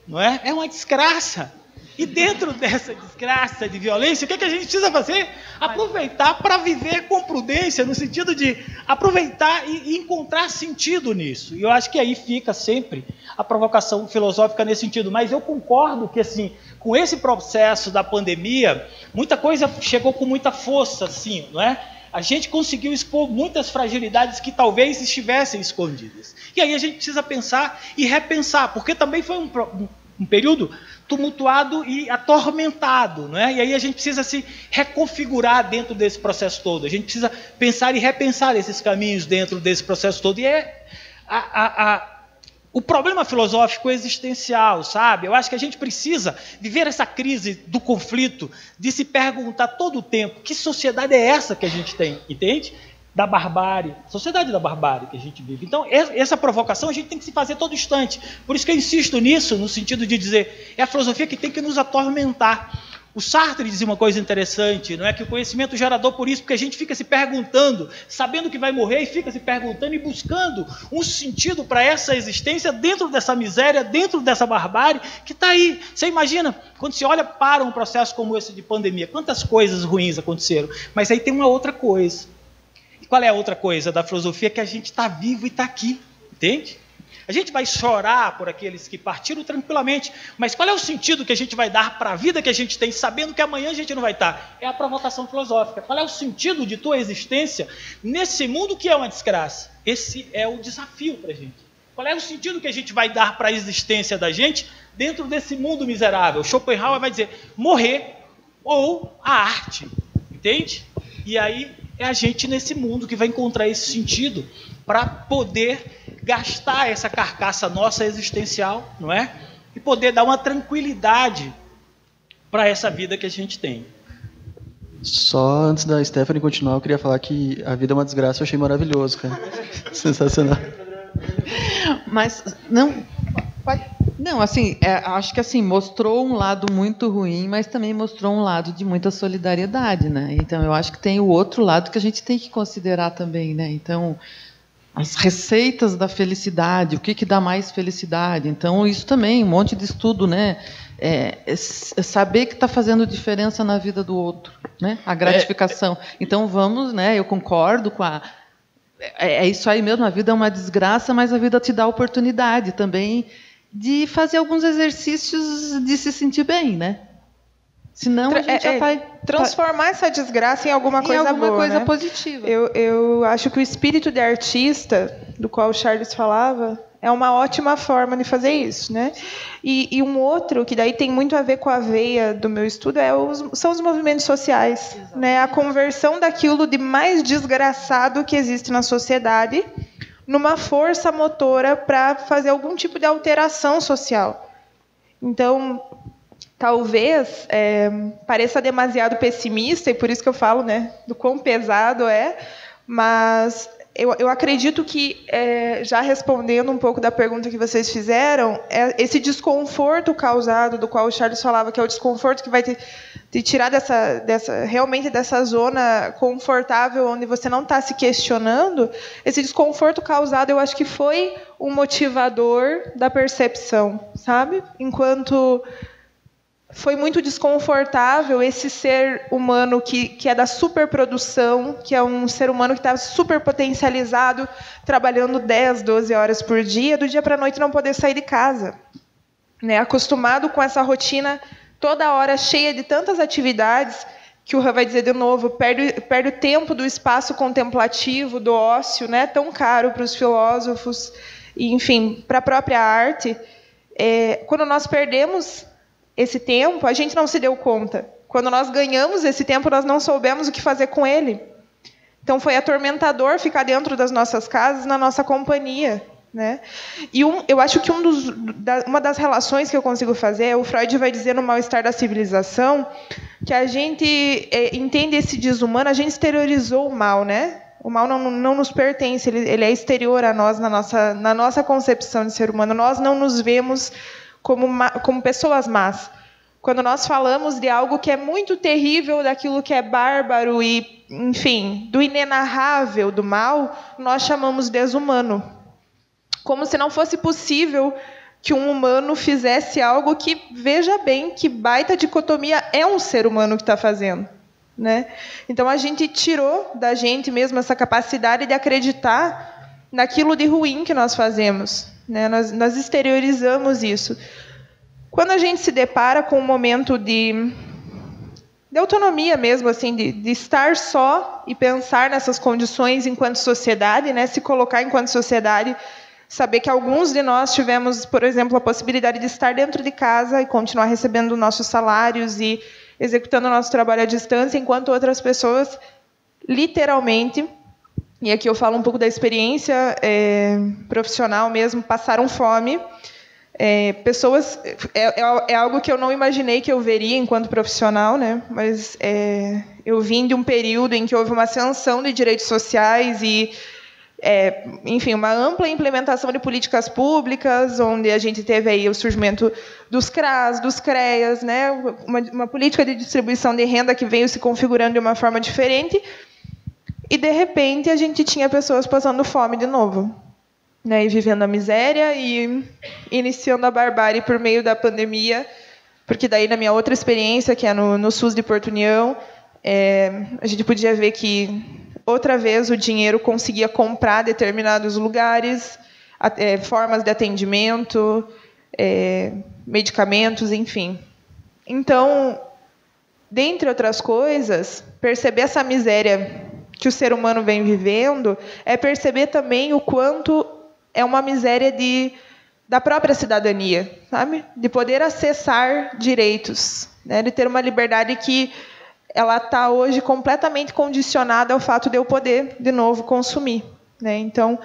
Não é? É uma desgraça. E dentro dessa desgraça de violência, o que, é que a gente precisa fazer? Aproveitar para viver com prudência, no sentido de aproveitar e, encontrar sentido nisso. E eu acho que aí fica sempre a provocação filosófica nesse sentido. Mas eu concordo que, assim, com esse processo da pandemia, muita coisa chegou com muita força, assim, não é? a gente conseguiu expor muitas fragilidades que talvez estivessem escondidas. E aí a gente precisa pensar e repensar, porque também foi um, um período tumultuado e atormentado, não é? E aí a gente precisa se reconfigurar dentro desse processo todo. A gente precisa pensar e repensar esses caminhos dentro desse processo todo. E é a, a, a, o problema filosófico existencial, sabe? Eu acho que a gente precisa viver essa crise do conflito, de se perguntar todo o tempo que sociedade é essa que a gente tem, entende? Da barbárie, sociedade da barbárie que a gente vive. Então, essa provocação a gente tem que se fazer todo instante. Por isso que eu insisto nisso, no sentido de dizer, é a filosofia que tem que nos atormentar. O Sartre dizia uma coisa interessante, não é que o conhecimento gerador por isso, porque a gente fica se perguntando, sabendo que vai morrer e fica se perguntando e buscando um sentido para essa existência dentro dessa miséria, dentro dessa barbárie que está aí. Você imagina, quando se olha para um processo como esse de pandemia, quantas coisas ruins aconteceram, mas aí tem uma outra coisa qual é a outra coisa da filosofia? Que a gente está vivo e está aqui, entende? A gente vai chorar por aqueles que partiram tranquilamente, mas qual é o sentido que a gente vai dar para a vida que a gente tem, sabendo que amanhã a gente não vai estar? Tá? É a provocação filosófica. Qual é o sentido de tua existência nesse mundo que é uma desgraça? Esse é o desafio para a gente. Qual é o sentido que a gente vai dar para a existência da gente dentro desse mundo miserável? Schopenhauer vai dizer: morrer ou a arte, entende? E aí é a gente nesse mundo que vai encontrar esse sentido para poder gastar essa carcaça nossa existencial, não é? E poder dar uma tranquilidade para essa vida que a gente tem. Só antes da Stephanie continuar, eu queria falar que a vida é uma desgraça, eu achei maravilhoso, cara. Sensacional. Mas não, não, assim, é, acho que assim mostrou um lado muito ruim, mas também mostrou um lado de muita solidariedade, né? Então eu acho que tem o outro lado que a gente tem que considerar também, né? Então as receitas da felicidade, o que, que dá mais felicidade. Então isso também, um monte de estudo, né? É, é saber que está fazendo diferença na vida do outro, né? A gratificação. Então vamos, né? Eu concordo com a é, é isso aí mesmo. A vida é uma desgraça, mas a vida te dá oportunidade também de fazer alguns exercícios de se sentir bem, né? Senão a gente é, já vai transformar essa desgraça em alguma coisa em alguma boa, coisa né? positiva. Eu, eu acho que o espírito de artista, do qual o Charles falava, é uma ótima forma de fazer isso, né? E, e, um outro que daí tem muito a ver com a veia do meu estudo é os, são os movimentos sociais, né? A conversão daquilo de mais desgraçado que existe na sociedade numa força motora para fazer algum tipo de alteração social. Então, talvez é, pareça demasiado pessimista, e por isso que eu falo né, do quão pesado é, mas eu, eu acredito que, é, já respondendo um pouco da pergunta que vocês fizeram, é esse desconforto causado, do qual o Charles falava, que é o desconforto que vai te, te tirar dessa, dessa, realmente dessa zona confortável, onde você não está se questionando, esse desconforto causado, eu acho que foi um motivador da percepção, sabe? Enquanto foi muito desconfortável esse ser humano que, que é da superprodução, que é um ser humano que está super potencializado, trabalhando 10, 12 horas por dia, do dia para a noite não poder sair de casa. Né? Acostumado com essa rotina toda hora cheia de tantas atividades, que o Han vai dizer de novo, perde, perde o tempo do espaço contemplativo, do ócio, né? tão caro para os filósofos, enfim, para a própria arte. É, quando nós perdemos esse tempo, a gente não se deu conta. Quando nós ganhamos esse tempo, nós não soubemos o que fazer com ele. Então foi atormentador ficar dentro das nossas casas, na nossa companhia. Né? E um, eu acho que um dos, da, uma das relações que eu consigo fazer, o Freud vai dizer no Mal-Estar da Civilização, que a gente é, entende esse desumano, a gente exteriorizou o mal, né? O mal não, não nos pertence, ele, ele, é exterior a nós na nossa, na nossa concepção de ser humano. Nós não nos vemos como, como pessoas más. Quando nós falamos de algo que é muito terrível, daquilo que é bárbaro e, enfim, do inenarrável, do mal, nós chamamos desumano. Como se não fosse possível que um humano fizesse algo que, veja bem, que baita dicotomia é um ser humano que está fazendo. Né? Então a gente tirou da gente mesmo essa capacidade de acreditar naquilo de ruim que nós fazemos. Né? Nós, nós exteriorizamos isso. Quando a gente se depara com um momento de, de autonomia mesmo, assim, de, de estar só e pensar nessas condições enquanto sociedade, né? se colocar enquanto sociedade, saber que alguns de nós tivemos, por exemplo, a possibilidade de estar dentro de casa e continuar recebendo nossos salários e executando nosso trabalho à distância, enquanto outras pessoas, literalmente, e aqui eu falo um pouco da experiência é, profissional mesmo, passaram fome. É, pessoas é, é, é, algo que eu não imaginei que eu veria enquanto profissional, né? Mas é, eu vim de um período em que houve uma ascensão de direitos sociais e, é, enfim, uma ampla implementação de políticas públicas, onde a gente teve aí o surgimento dos CRAS, dos CREAS, né? Uma, uma política de distribuição de renda que veio se configurando de uma forma diferente e de repente a gente tinha pessoas passando fome de novo, né, e vivendo a miséria e iniciando a barbárie por meio da pandemia, porque daí na minha outra experiência, que é no, no SUS de Porto União, é, a gente podia ver que outra vez o dinheiro conseguia comprar determinados lugares, é, formas de atendimento, é, medicamentos, enfim. Então, dentre outras coisas, perceber essa miséria que o ser humano vem vivendo é perceber também o quanto é uma miséria de, da própria cidadania, sabe? De poder acessar direitos, né, de ter uma liberdade que ela está hoje completamente condicionada ao fato de eu poder, de novo, consumir. Né? Então,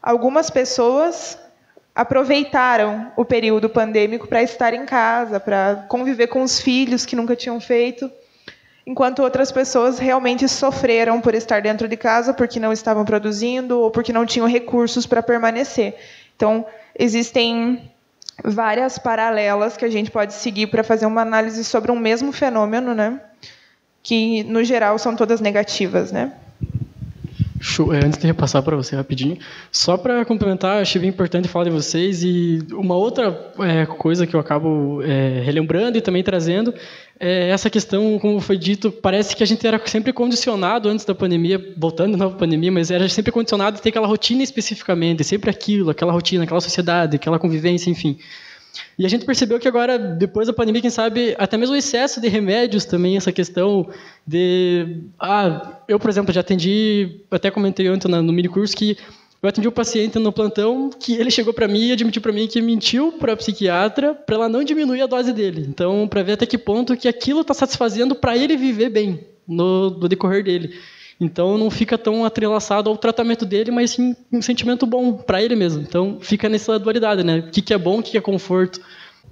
algumas pessoas aproveitaram o período pandêmico para estar em casa, para conviver com os filhos que nunca tinham feito, enquanto outras pessoas realmente sofreram por estar dentro de casa porque não estavam produzindo ou porque não tinham recursos para permanecer. Então, existem várias paralelas que a gente pode seguir para fazer uma análise sobre um mesmo fenômeno, né? Que no geral são todas negativas, né? É, antes de repassar para você rapidinho, só para complementar, achei bem importante falar de vocês e uma outra é, coisa que eu acabo é, relembrando e também trazendo é essa questão, como foi dito, parece que a gente era sempre condicionado antes da pandemia, voltando na pandemia, mas era sempre condicionado a ter aquela rotina especificamente, sempre aquilo, aquela rotina, aquela sociedade, aquela convivência, enfim. E a gente percebeu que agora, depois da pandemia, quem sabe, até mesmo o excesso de remédios também, essa questão de. Ah, eu, por exemplo, já atendi, até comentei ontem no mini curso que eu atendi um paciente no plantão que ele chegou para mim e admitiu para mim que mentiu para a psiquiatra para ela não diminuir a dose dele. Então, para ver até que ponto que aquilo está satisfazendo para ele viver bem no, no decorrer dele. Então não fica tão atrelaçado ao tratamento dele, mas sim um sentimento bom para ele mesmo. Então fica nessa dualidade, né? O que, que é bom, o que, que é conforto.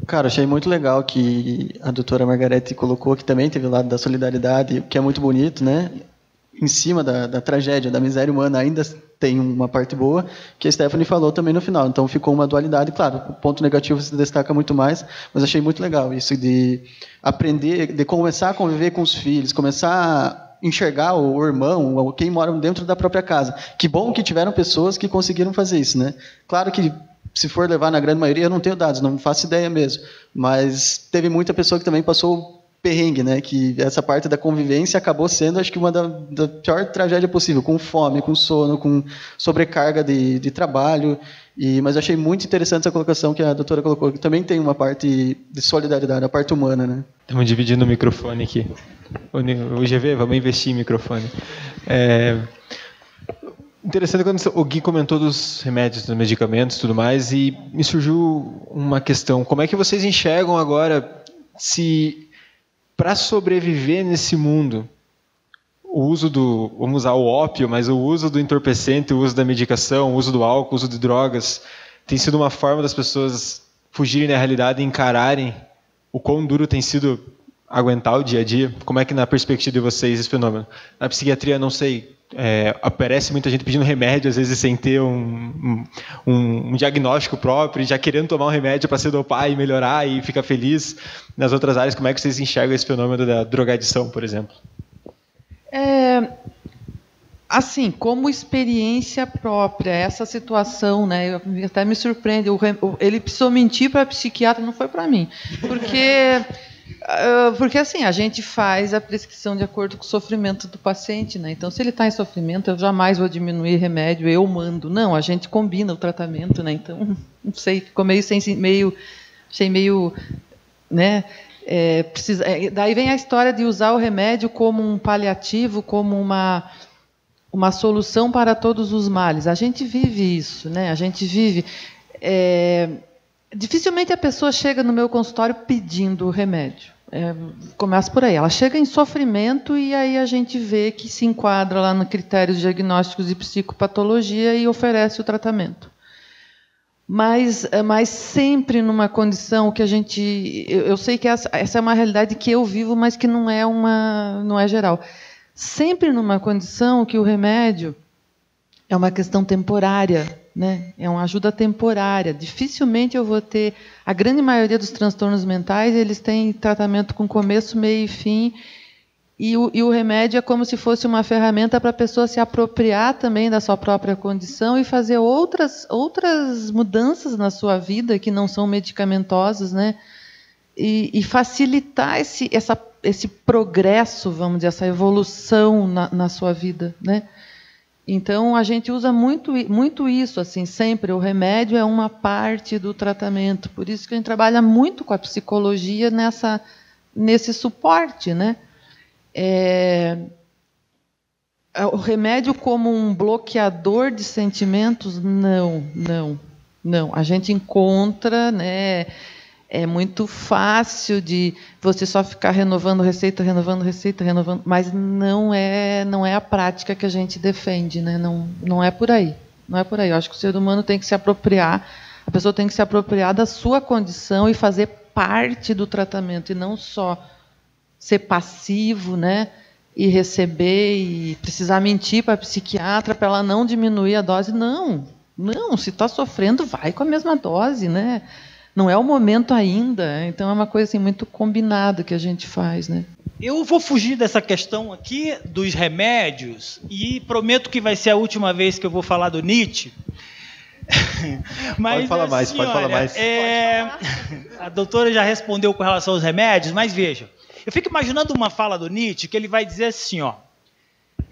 Cara, achei muito legal que a doutora Margarete colocou que também teve o lado da solidariedade, que é muito bonito, né? Em cima da, da tragédia, da miséria humana, ainda tem uma parte boa, que a Stephanie falou também no final. Então ficou uma dualidade, claro, o ponto negativo se destaca muito mais, mas achei muito legal isso de aprender, de começar a conviver com os filhos, começar enxergar o irmão, ou quem mora dentro da própria casa. Que bom que tiveram pessoas que conseguiram fazer isso, né? Claro que se for levar na grande maioria, eu não tenho dados, não faço ideia mesmo. Mas teve muita pessoa que também passou perrengue, né? Que essa parte da convivência acabou sendo, acho que uma da, da pior tragédia possível, com fome, com sono, com sobrecarga de, de trabalho. E, mas eu achei muito interessante essa colocação que a doutora colocou, que também tem uma parte de solidariedade, a parte humana, né? Estamos dividindo o microfone aqui. O, GV, vamos investir em microfone. É, interessante quando o Gui comentou dos remédios, dos medicamentos e tudo mais, e me surgiu uma questão. Como é que vocês enxergam agora se, para sobreviver nesse mundo, o uso do, vamos usar o ópio, mas o uso do entorpecente, o uso da medicação, o uso do álcool, o uso de drogas, tem sido uma forma das pessoas fugirem da realidade e encararem o quão duro tem sido aguentar o dia a dia? Como é que, na perspectiva de vocês, esse fenômeno? Na psiquiatria, não sei, é, aparece muita gente pedindo remédio, às vezes sem ter um, um, um diagnóstico próprio, já querendo tomar um remédio para se dopar e melhorar e ficar feliz. Nas outras áreas, como é que vocês enxergam esse fenômeno da drogadição, por exemplo? É, assim, como experiência própria, essa situação, né? Até me surpreende. Ele precisou mentir para psiquiatra, não foi para mim, porque porque assim, a gente faz a prescrição de acordo com o sofrimento do paciente, né? Então, se ele está em sofrimento, eu jamais vou diminuir remédio, eu mando. Não, a gente combina o tratamento, né? Então, não sei, ficou meio sem meio achei meio, né? É, precisa, é, daí vem a história de usar o remédio como um paliativo, como uma uma solução para todos os males. A gente vive isso, né? A gente vive é, Dificilmente a pessoa chega no meu consultório pedindo o remédio. É, começa por aí. Ela chega em sofrimento e aí a gente vê que se enquadra lá no critérios diagnósticos de psicopatologia e oferece o tratamento. Mas, é, mas sempre numa condição que a gente. Eu, eu sei que essa, essa, é uma realidade que eu vivo, mas que não é, uma, não é geral. Sempre numa condição que o remédio é uma questão temporária né? É uma ajuda temporária. Dificilmente eu vou ter. A grande maioria dos transtornos mentais eles têm tratamento com começo, meio e fim. E o, e o remédio é como se fosse uma ferramenta para a pessoa se apropriar também da sua própria condição e fazer outras, outras mudanças na sua vida que não são medicamentosas, né? E, e facilitar esse, essa, esse progresso, vamos dizer, essa evolução na, na sua vida, né? Então a gente usa muito, muito isso, assim, sempre. O remédio é uma parte do tratamento. Por isso que a gente trabalha muito com a psicologia nessa, nesse suporte, né? É, o remédio como um bloqueador de sentimentos, não, não, não. A gente encontra, né? É muito fácil de você só ficar renovando receita, renovando receita, renovando, mas não é não é a prática que a gente defende, né? Não não é por aí. Não é por aí. Eu acho que o ser humano tem que se apropriar, a pessoa tem que se apropriar da sua condição e fazer parte do tratamento e não só ser passivo, né? E receber e precisar mentir para a psiquiatra para ela não diminuir a dose. Não, não. Se está sofrendo, vai com a mesma dose, né? Não é o momento ainda. Então é uma coisa assim, muito combinada que a gente faz, né? Eu vou fugir dessa questão aqui dos remédios e prometo que vai ser a última vez que eu vou falar do Nietzsche. mas, pode falar assim, mais, pode olha, falar mais. É... A doutora já respondeu com relação aos remédios, mas veja, eu fico imaginando uma fala do Nietzsche que ele vai dizer assim, ó.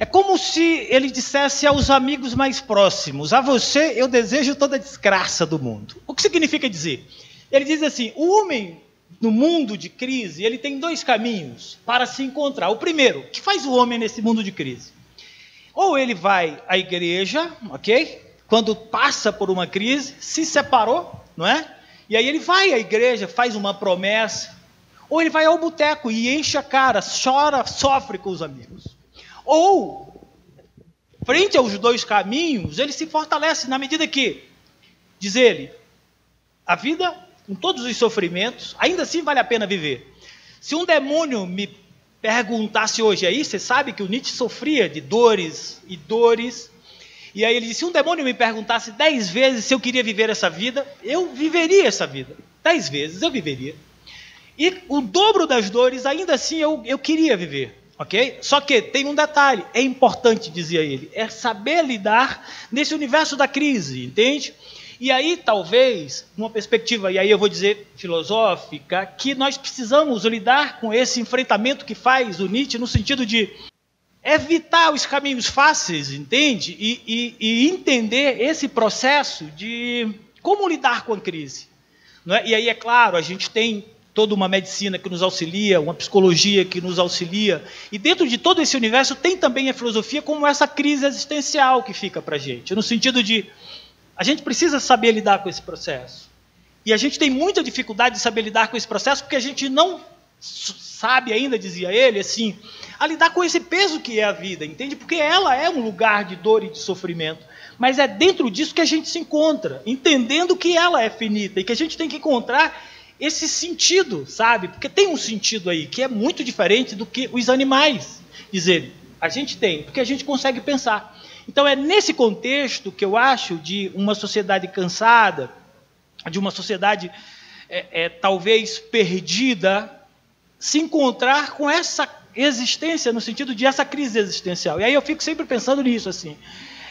É como se ele dissesse aos amigos mais próximos: A você eu desejo toda a desgraça do mundo. O que significa dizer? Ele diz assim: o homem no mundo de crise, ele tem dois caminhos para se encontrar. O primeiro, o que faz o homem nesse mundo de crise? Ou ele vai à igreja, ok? Quando passa por uma crise, se separou, não é? E aí ele vai à igreja, faz uma promessa, ou ele vai ao boteco e enche a cara, chora, sofre com os amigos. Ou, frente aos dois caminhos, ele se fortalece na medida que, diz ele, a vida, com todos os sofrimentos, ainda assim vale a pena viver. Se um demônio me perguntasse hoje aí, você sabe que o Nietzsche sofria de dores e dores. E aí ele disse: se um demônio me perguntasse dez vezes se eu queria viver essa vida, eu viveria essa vida. Dez vezes eu viveria. E o dobro das dores, ainda assim, eu, eu queria viver. Ok? Só que tem um detalhe, é importante, dizia ele, é saber lidar nesse universo da crise, entende? E aí, talvez, numa perspectiva, e aí eu vou dizer filosófica, que nós precisamos lidar com esse enfrentamento que faz o Nietzsche no sentido de evitar os caminhos fáceis, entende? E, e, e entender esse processo de como lidar com a crise. É? E aí, é claro, a gente tem toda uma medicina que nos auxilia, uma psicologia que nos auxilia. E dentro de todo esse universo tem também a filosofia como essa crise existencial que fica para a gente, no sentido de a gente precisa saber lidar com esse processo. E a gente tem muita dificuldade de saber lidar com esse processo porque a gente não sabe ainda, dizia ele, assim, a lidar com esse peso que é a vida, entende? Porque ela é um lugar de dor e de sofrimento. Mas é dentro disso que a gente se encontra, entendendo que ela é finita e que a gente tem que encontrar esse sentido, sabe? Porque tem um sentido aí que é muito diferente do que os animais, diz ele. A gente tem, porque a gente consegue pensar. Então é nesse contexto que eu acho de uma sociedade cansada, de uma sociedade é, é, talvez perdida, se encontrar com essa existência no sentido de essa crise existencial. E aí eu fico sempre pensando nisso assim.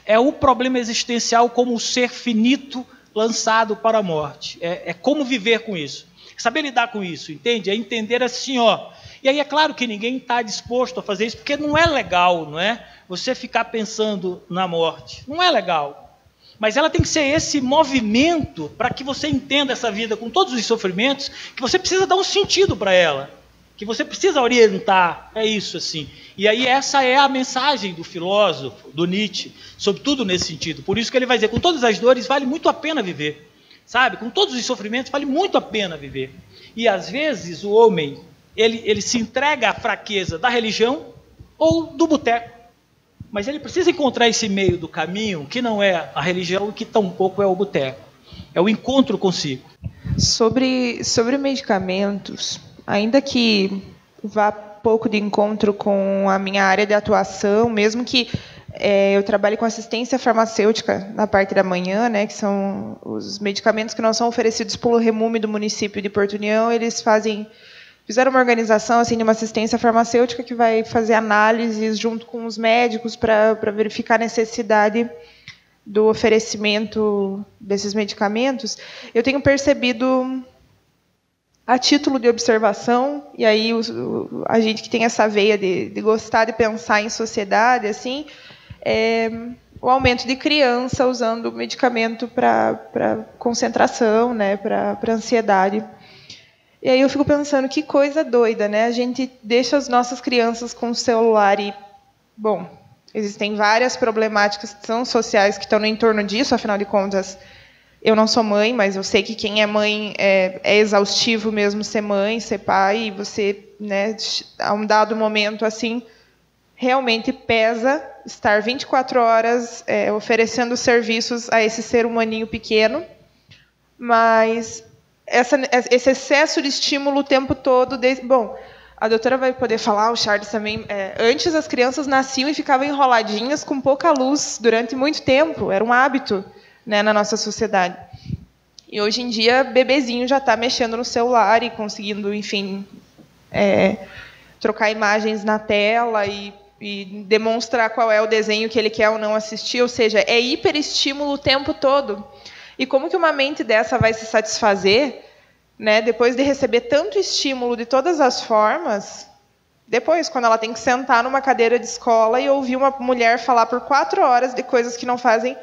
É o problema existencial como o ser finito lançado para a morte. É, é como viver com isso. Saber lidar com isso, entende? É entender assim, ó. E aí é claro que ninguém está disposto a fazer isso, porque não é legal, não é? Você ficar pensando na morte. Não é legal. Mas ela tem que ser esse movimento para que você entenda essa vida com todos os sofrimentos, que você precisa dar um sentido para ela, que você precisa orientar. É isso assim. E aí essa é a mensagem do filósofo, do Nietzsche, sobretudo nesse sentido. Por isso que ele vai dizer, com todas as dores vale muito a pena viver. Sabe? Com todos os sofrimentos, vale muito a pena viver. E às vezes o homem, ele, ele se entrega à fraqueza da religião ou do boteco. Mas ele precisa encontrar esse meio do caminho, que não é a religião e que tampouco é o boteco. É o encontro consigo. Sobre, sobre medicamentos, ainda que vá pouco de encontro com a minha área de atuação, mesmo que é, eu trabalho com assistência farmacêutica na parte da manhã, né, que são os medicamentos que não são oferecidos pelo Remume do município de Porto União. Eles fazem, fizeram uma organização assim de uma assistência farmacêutica que vai fazer análises junto com os médicos para verificar a necessidade do oferecimento desses medicamentos. Eu tenho percebido a título de observação, e aí a gente que tem essa veia de, de gostar de pensar em sociedade, assim, é, o aumento de criança usando medicamento para concentração, né, para ansiedade. E aí eu fico pensando que coisa doida, né? A gente deixa as nossas crianças com o celular e, bom, existem várias problemáticas que são sociais que estão no entorno disso, afinal de contas, Eu não sou mãe, mas eu sei que quem é mãe é, é exaustivo mesmo ser mãe, ser pai, e você, né, a um dado momento assim, realmente pesa estar 24 horas é, oferecendo serviços a esse ser humaninho pequeno, mas essa, esse excesso de estímulo o tempo todo, bom, a doutora vai poder falar, o Charles também. É, antes as crianças nasciam e ficavam enroladinhas com pouca luz durante muito tempo, era um hábito né, na nossa sociedade. E hoje em dia, bebezinho já está mexendo no celular e conseguindo, enfim, é, trocar imagens na tela e, e, demonstrar qual é o desenho que ele quer ou não assistir. Ou seja, é hiperestímulo o tempo todo. E como que uma mente dessa vai se satisfazer, né, depois de receber tanto estímulo de todas as formas? Depois, quando ela tem que sentar numa cadeira de escola e ouvir uma mulher falar por quatro horas de coisas que não fazem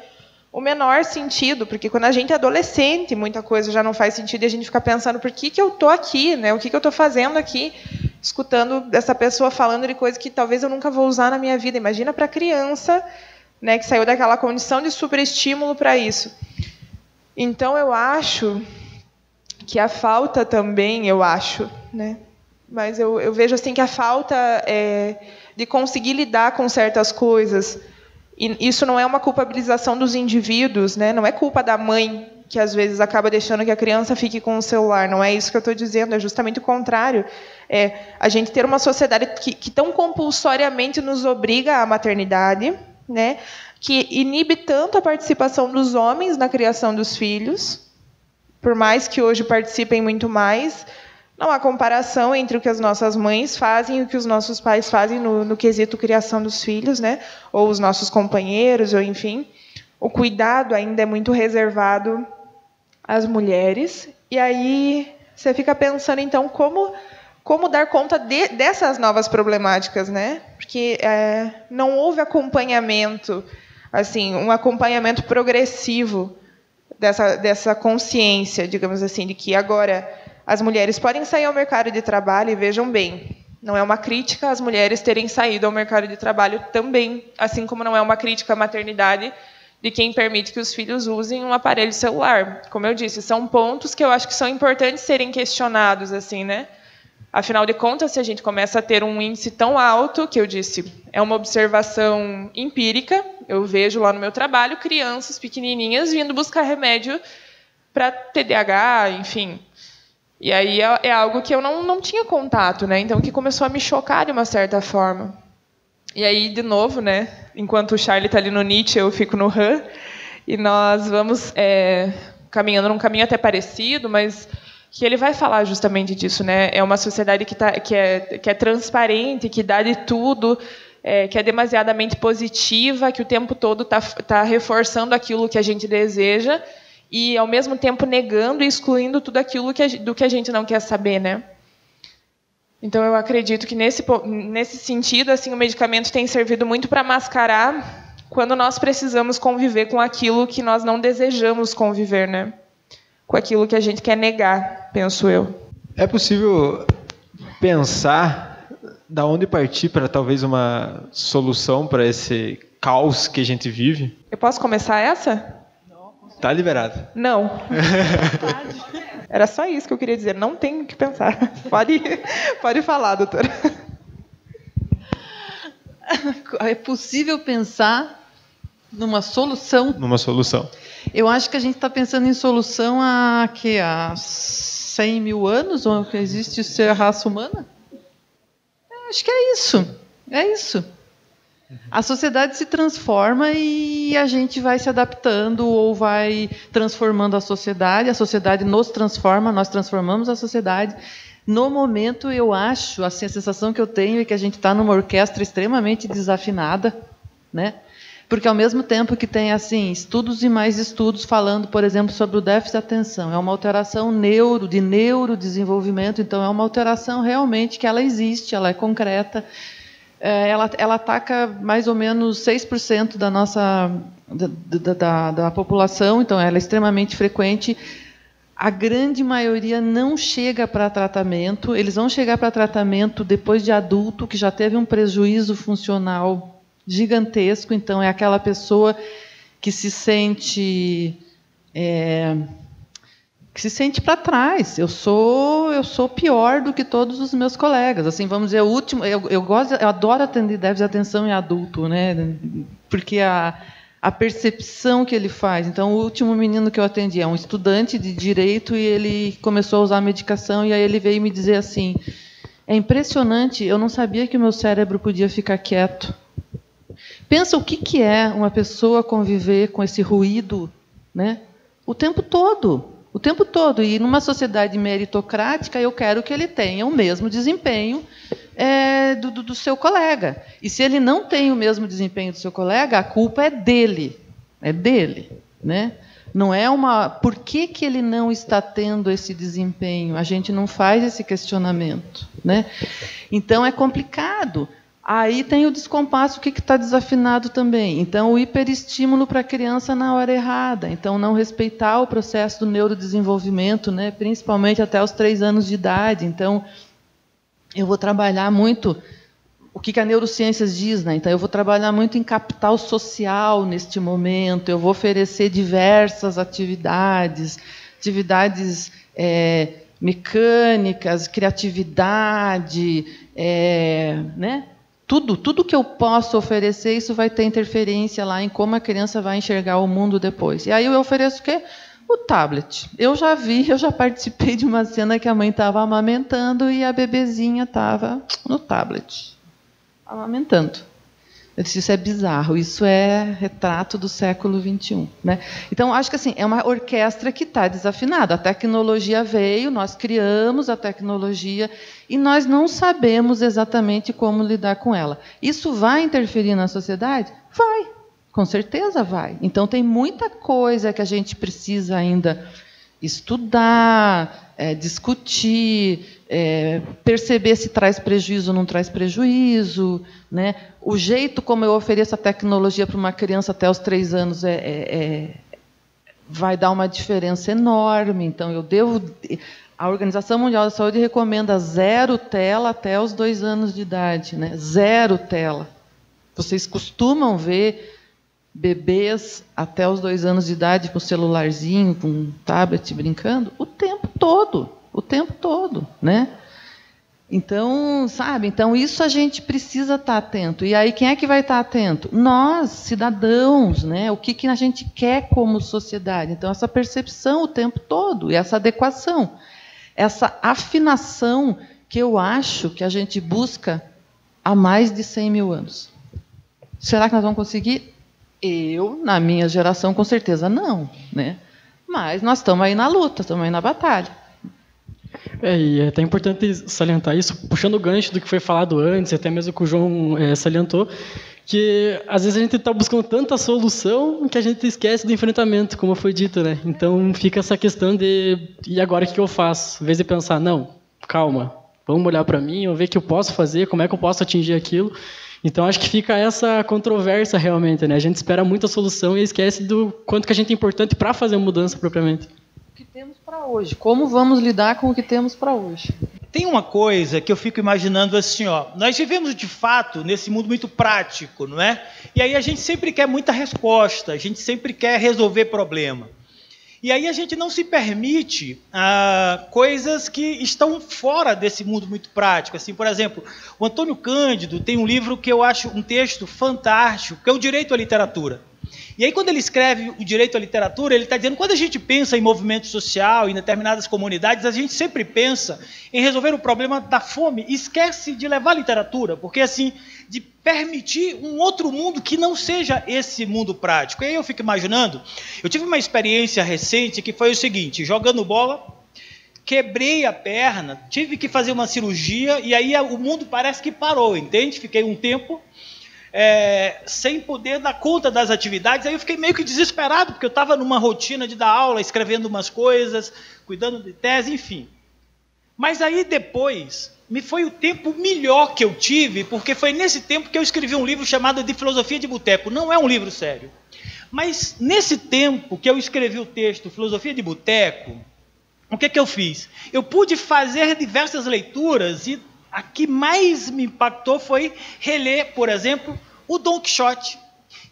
o menor sentido, porque quando a gente é adolescente, muita coisa já não faz sentido e a gente fica pensando por que, que eu estou aqui, né? o que, que eu estou fazendo aqui, escutando essa pessoa falando de coisas que talvez eu nunca vou usar na minha vida. Imagina para criança né, que saiu daquela condição de superestímulo para isso. Então, eu acho que a falta também, eu acho, né? mas eu, eu vejo assim que a falta é, de conseguir lidar com certas coisas e isso não é uma culpabilização dos indivíduos, né? não é culpa da mãe que às vezes acaba deixando que a criança fique com o celular. Não é isso que eu estou dizendo, é justamente o contrário. É a gente ter uma sociedade que, que tão compulsoriamente nos obriga à maternidade, né? Que inibe tanto a participação dos homens na criação dos filhos, por mais que hoje participem muito mais, não há comparação entre o que as nossas mães fazem e o que os nossos pais fazem no, no quesito criação dos filhos, né? Ou os nossos companheiros, ou enfim. O cuidado ainda é muito reservado às mulheres. E aí você fica pensando, então, como como dar conta de, dessas novas problemáticas, né? Porque é, não houve acompanhamento, assim, um acompanhamento progressivo dessa, dessa consciência, digamos assim, de que agora as mulheres podem sair ao mercado de trabalho e vejam bem, não é uma crítica as mulheres terem saído ao mercado de trabalho também, assim como não é uma crítica à maternidade de quem permite que os filhos usem um aparelho celular. Como eu disse, são pontos que eu acho que são importantes serem questionados, assim, né? Afinal de contas, se a gente começa a ter um índice tão alto, que eu disse, é uma observação empírica, eu vejo lá no meu trabalho crianças pequenininhas vindo buscar remédio para TDAH, enfim, e aí é, é, algo que eu não, não tinha contato, né? Então que começou a me chocar de uma certa forma. E aí, de novo, né? Enquanto o Charlie está ali no Nietzsche, eu fico no Han. E nós vamos é, caminhando num caminho até parecido, mas que ele vai falar justamente disso, né? É uma sociedade que, tá, que, é, que é transparente, que dá de tudo, é, que é demasiadamente positiva, que o tempo todo está tá reforçando aquilo que a gente deseja e ao mesmo tempo negando e excluindo tudo aquilo que a, do que a gente não quer saber, né? Então eu acredito que nesse nesse sentido assim o medicamento tem servido muito para mascarar quando nós precisamos conviver com aquilo que nós não desejamos conviver, né? Com aquilo que a gente quer negar, penso eu. É possível pensar da onde partir para talvez uma solução para esse caos que a gente vive? Eu posso começar essa? Tá liberado. Não. Era só isso que eu queria dizer. Não tenho o que pensar. Pode, pode falar, doutora. É possível pensar numa solução? Numa solução. Eu acho que a gente está pensando em solução há, que, há 100 mil anos, ou que existe ser a raça humana? Acho que é isso. É isso. A sociedade se transforma e a gente vai se adaptando ou vai transformando a sociedade. A sociedade nos transforma, nós transformamos a sociedade. No momento, eu acho, assim, a sensação que eu tenho é que a gente está numa orquestra extremamente desafinada, né? Porque ao mesmo tempo que tem assim estudos e mais estudos falando, por exemplo, sobre o déficit de atenção, é uma alteração neuro de neurodesenvolvimento, então é uma alteração realmente que ela existe, ela é concreta. É, ela, ela ataca mais ou menos 6% da nossa da, da, da, população, então ela é extremamente frequente. A grande maioria não chega para tratamento, eles vão chegar para tratamento depois de adulto, que já teve um prejuízo funcional gigantesco, então é aquela pessoa que se sente é, que se sente para trás. Eu sou eu sou pior do que todos os meus colegas. Assim, vamos dizer, o último, eu, eu gosto, eu adoro atender déficit de atenção em adulto, né? Porque a a percepção que ele faz. Então, o último menino que eu atendi é um estudante de direito e ele começou a usar a medicação e aí ele veio me dizer assim: "É impressionante, eu não sabia que o meu cérebro podia ficar quieto". Pensa o que que é uma pessoa conviver com esse ruído, né? O tempo todo. O tempo todo. E numa sociedade meritocrática, eu quero que ele tenha o mesmo desempenho é, do, do, do, seu colega. E se ele não tem o mesmo desempenho do seu colega, a culpa é dele. É dele. Né? Não é uma. Por que, que ele não está tendo esse desempenho? A gente não faz esse questionamento. Né? Então é complicado. Aí tem o descompasso, o que está desafinado também. Então, o hiperestímulo para a criança na hora errada. Então, não respeitar o processo do neurodesenvolvimento, né, principalmente até os três anos de idade. Então, eu vou trabalhar muito o que, que a neurociências diz, né? Então, eu vou trabalhar muito em capital social neste momento. Eu vou oferecer diversas atividades, atividades é, mecânicas, criatividade, é, né? Tudo, tudo que eu posso oferecer, isso vai ter interferência lá em como a criança vai enxergar o mundo depois. E aí eu ofereço o quê? O tablet. Eu já vi, eu já participei de uma cena que a mãe estava amamentando e a bebezinha estava no tablet, amamentando. Eu disse, isso é bizarro, isso é retrato do século XXI. Né? Então, acho que assim, é uma orquestra que está desafinada. A tecnologia veio, nós criamos a tecnologia e nós não sabemos exatamente como lidar com ela. Isso vai interferir na sociedade? Vai, com certeza vai. Então, tem muita coisa que a gente precisa ainda estudar, é, discutir, é, perceber se traz prejuízo ou não traz prejuízo. Né? O jeito como eu ofereço a tecnologia para uma criança até os três anos é, é, é, vai dar uma diferença enorme. Então, eu devo. A Organização Mundial da Saúde recomenda zero tela até os dois anos de idade. Né? Zero tela. Vocês costumam ver bebês até os dois anos de idade com celularzinho, com tablet brincando, o tempo todo, o tempo todo, né? Então, sabe? Então isso a gente precisa estar atento. E aí quem é que vai estar atento? Nós, cidadãos, né? O que que a gente quer como sociedade? Então essa percepção o tempo todo e essa adequação, essa afinação que eu acho que a gente busca há mais de 100 mil anos. Será que nós vamos conseguir? Eu, na minha geração, com certeza não, né? Mas nós estamos aí na luta, estamos aí na batalha. É, e é até importante salientar isso, puxando o gancho do que foi falado antes, até mesmo que o João é, salientou, que às vezes a gente está buscando tanta solução que a gente esquece do enfrentamento, como foi dito, né? Então fica essa questão de e agora o que eu faço? Em vez de pensar, não, calma, vamos olhar para mim, vamos ver o que eu posso fazer, como é que eu posso atingir aquilo. Então acho que fica essa controvérsia realmente, né? A gente espera muita solução e esquece do quanto que a gente é importante para fazer a mudança propriamente. Que temos para hoje? Como vamos lidar com o que temos para hoje? Tem uma coisa que eu fico imaginando assim, ó. Nós vivemos de fato nesse mundo muito prático, não é? E aí a gente sempre quer muita resposta, a gente sempre quer resolver problema. E aí a gente não se permite ah, coisas que estão fora desse mundo muito prático. Assim, por exemplo, o Antônio Cândido tem um livro que eu acho um texto fantástico, que é o Direito à Literatura. E aí, quando ele escreve o direito à literatura, ele está dizendo quando a gente pensa em movimento social, em determinadas comunidades, a gente sempre pensa em resolver o problema da fome e esquece de levar literatura, porque assim de permitir um outro mundo que não seja esse mundo prático. E aí eu fico imaginando, eu tive uma experiência recente que foi o seguinte, jogando bola, quebrei a perna, tive que fazer uma cirurgia e aí o mundo parece que parou, entende? Fiquei um tempo é, sem poder dar conta das atividades, aí eu fiquei meio que desesperado, porque eu estava numa rotina de dar aula, escrevendo umas coisas, cuidando de tese, enfim. Mas aí depois me foi o tempo melhor que eu tive, porque foi nesse tempo que eu escrevi um livro chamado De Filosofia de Boteco. Não é um livro sério. Mas nesse tempo que eu escrevi o texto Filosofia de Boteco, o que, que eu fiz? Eu pude fazer diversas leituras e a que mais me impactou foi reler, por exemplo, o Don Quixote.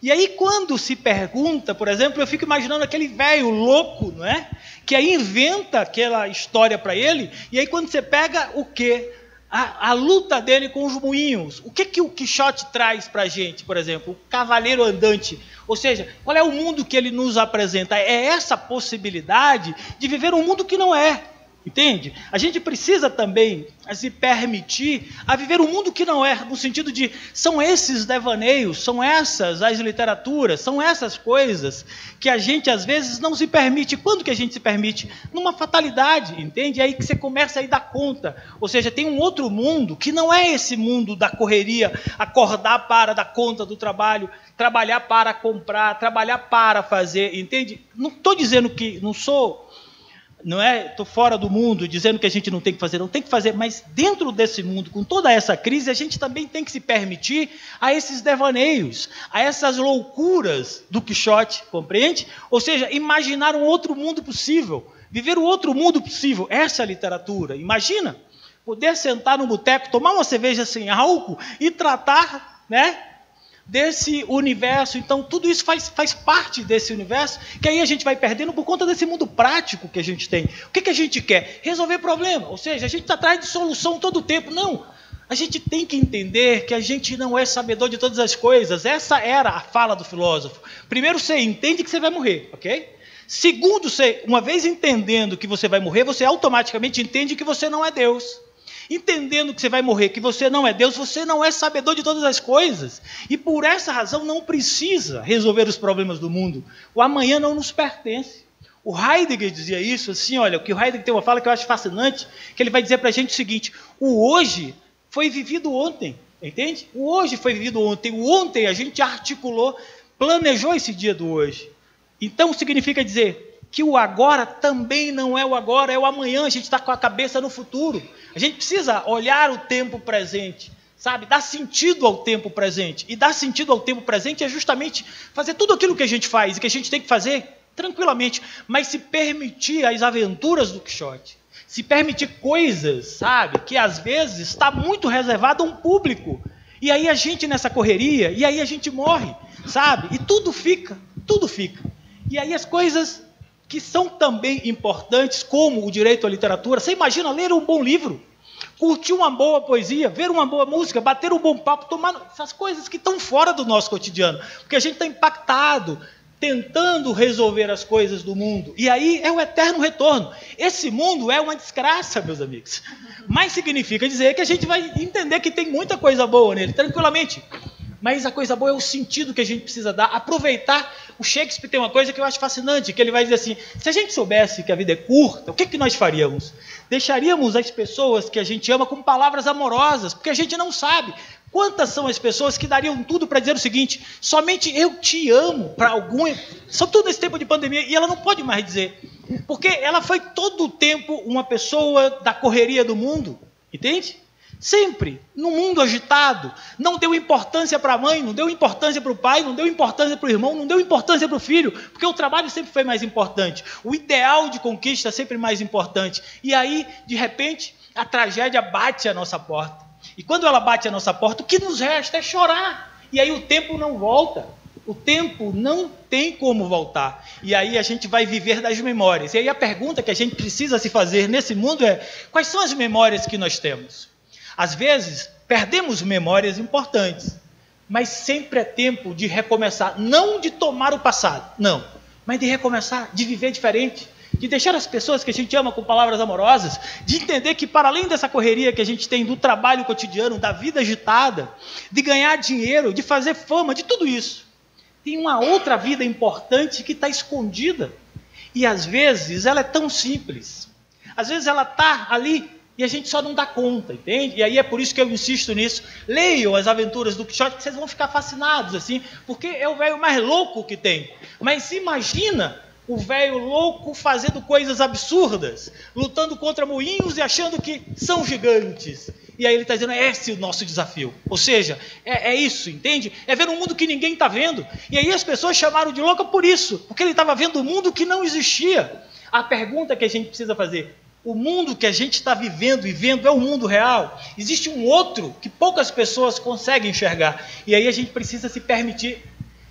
E aí, quando se pergunta, por exemplo, eu fico imaginando aquele velho louco, não é? Que aí inventa aquela história para ele, e aí quando você pega o quê? A, a, luta dele com os moinhos. O que, que o Quixote traz para a gente, por exemplo? O cavaleiro andante. Ou seja, qual é o mundo que ele nos apresenta? É essa possibilidade de viver um mundo que não é. Entende? A gente precisa também se permitir a viver um mundo que não é, no sentido de são esses devaneios, são essas as literaturas, são essas coisas que a gente às vezes não se permite. Quando que a gente se permite? Numa fatalidade, entende? É aí que você começa a dar conta. Ou seja, tem um outro mundo que não é esse mundo da correria, acordar para dar conta do trabalho, trabalhar para comprar, trabalhar para fazer, entende? Não estou dizendo que não sou não é, estou fora do mundo dizendo que a gente não tem que fazer, não tem que fazer, mas dentro desse mundo, com toda essa crise, a gente também tem que se permitir a esses devaneios, a essas loucuras do Quixote, compreende? Ou seja, imaginar um outro mundo possível, viver o um outro mundo possível, essa é a literatura. Imagina poder sentar no boteco, tomar uma cerveja sem álcool e tratar, né, desse universo. Então, tudo isso faz, faz parte desse universo, que aí a gente vai perdendo por conta desse mundo prático que a gente tem. O que, que a gente quer? Resolver problema. Ou seja, a gente está atrás de solução todo o tempo. Não. A gente tem que entender que a gente não é sabedor de todas as coisas. Essa era a fala do filósofo. Primeiro, você entende que você vai morrer, ok? Segundo, você, uma vez entendendo que você vai morrer, você automaticamente entende que você não é Deus entendendo que você vai morrer, que você não é Deus, você não é sabedor de todas as coisas. E por essa razão não precisa resolver os problemas do mundo. O amanhã não nos pertence. O Heidegger dizia isso assim, olha, o que o Heidegger tem uma fala que eu acho fascinante, que ele vai dizer para a gente o seguinte: o hoje foi vivido ontem, entende? O hoje foi vivido ontem. O ontem a gente articulou, planejou esse dia do hoje. Então significa dizer, que o agora também não é o agora, é o amanhã, a gente está com a cabeça no futuro. A gente precisa olhar o tempo presente, sabe? Dar sentido ao tempo presente. E dar sentido ao tempo presente é justamente fazer tudo aquilo que a gente faz e que a gente tem que fazer tranquilamente, mas se permitir as aventuras do Quixote. Se permitir coisas, sabe? Que às vezes está muito reservado a um público. E aí a gente nessa correria, e aí a gente morre, sabe? E tudo fica, tudo fica. E aí as coisas que são também importantes, como o direito à literatura. Você imagina ler um bom livro, curtir uma boa poesia, ver uma boa música, bater um bom papo, tomar essas coisas que estão fora do nosso cotidiano, porque a gente está impactado, tentando resolver as coisas do mundo. E aí é o eterno retorno. Esse mundo é uma desgraça, meus amigos. Mas significa dizer que a gente vai entender que tem muita coisa boa nele, tranquilamente. Mas a coisa boa é o sentido que a gente precisa dar, aproveitar. O Shakespeare tem uma coisa que eu acho fascinante, que ele vai dizer assim: se a gente soubesse que a vida é curta, o que, que nós faríamos? Deixaríamos as pessoas que a gente ama com palavras amorosas, porque a gente não sabe. Quantas são as pessoas que dariam tudo para dizer o seguinte: somente eu te amo para algum. Sobretudo nesse tempo de pandemia, e ela não pode mais dizer. Porque ela foi todo o tempo uma pessoa da correria do mundo, entende? Sempre, no mundo agitado, não deu importância para a mãe, não deu importância para o pai, não deu importância para o irmão, não deu importância para o filho, porque o trabalho sempre foi mais importante, o ideal de conquista sempre mais importante. E aí, de repente, a tragédia bate à nossa porta. E quando ela bate à nossa porta, o que nos resta é chorar. E aí o tempo não volta. O tempo não tem como voltar. E aí a gente vai viver das memórias. E aí a pergunta que a gente precisa se fazer nesse mundo é: quais são as memórias que nós temos? Às vezes, perdemos memórias importantes, mas sempre é tempo de recomeçar, não de tomar o passado, não, mas de recomeçar, de viver diferente, de deixar as pessoas que a gente ama com palavras amorosas, de entender que para além dessa correria que a gente tem do trabalho cotidiano, da vida agitada, de ganhar dinheiro, de fazer fama, de tudo isso, tem uma outra vida importante que está escondida. E às vezes ela é tão simples. Às vezes ela está ali e a gente só não dá conta, entende? E aí é por isso que eu insisto nisso. Leiam as aventuras do Quixote, que vocês vão ficar fascinados, assim, porque é o velho mais louco que tem. Mas imagina o velho louco fazendo coisas absurdas, lutando contra moinhos e achando que são gigantes. E aí ele está dizendo, é esse o nosso desafio. Ou seja, é, é isso, entende? É ver um mundo que ninguém está vendo. E aí as pessoas chamaram de louca por isso, porque ele estava vendo um mundo que não existia. A pergunta que a gente precisa fazer: o mundo que a gente está vivendo e vendo é o mundo real. Existe um outro que poucas pessoas conseguem enxergar. E aí a gente precisa se permitir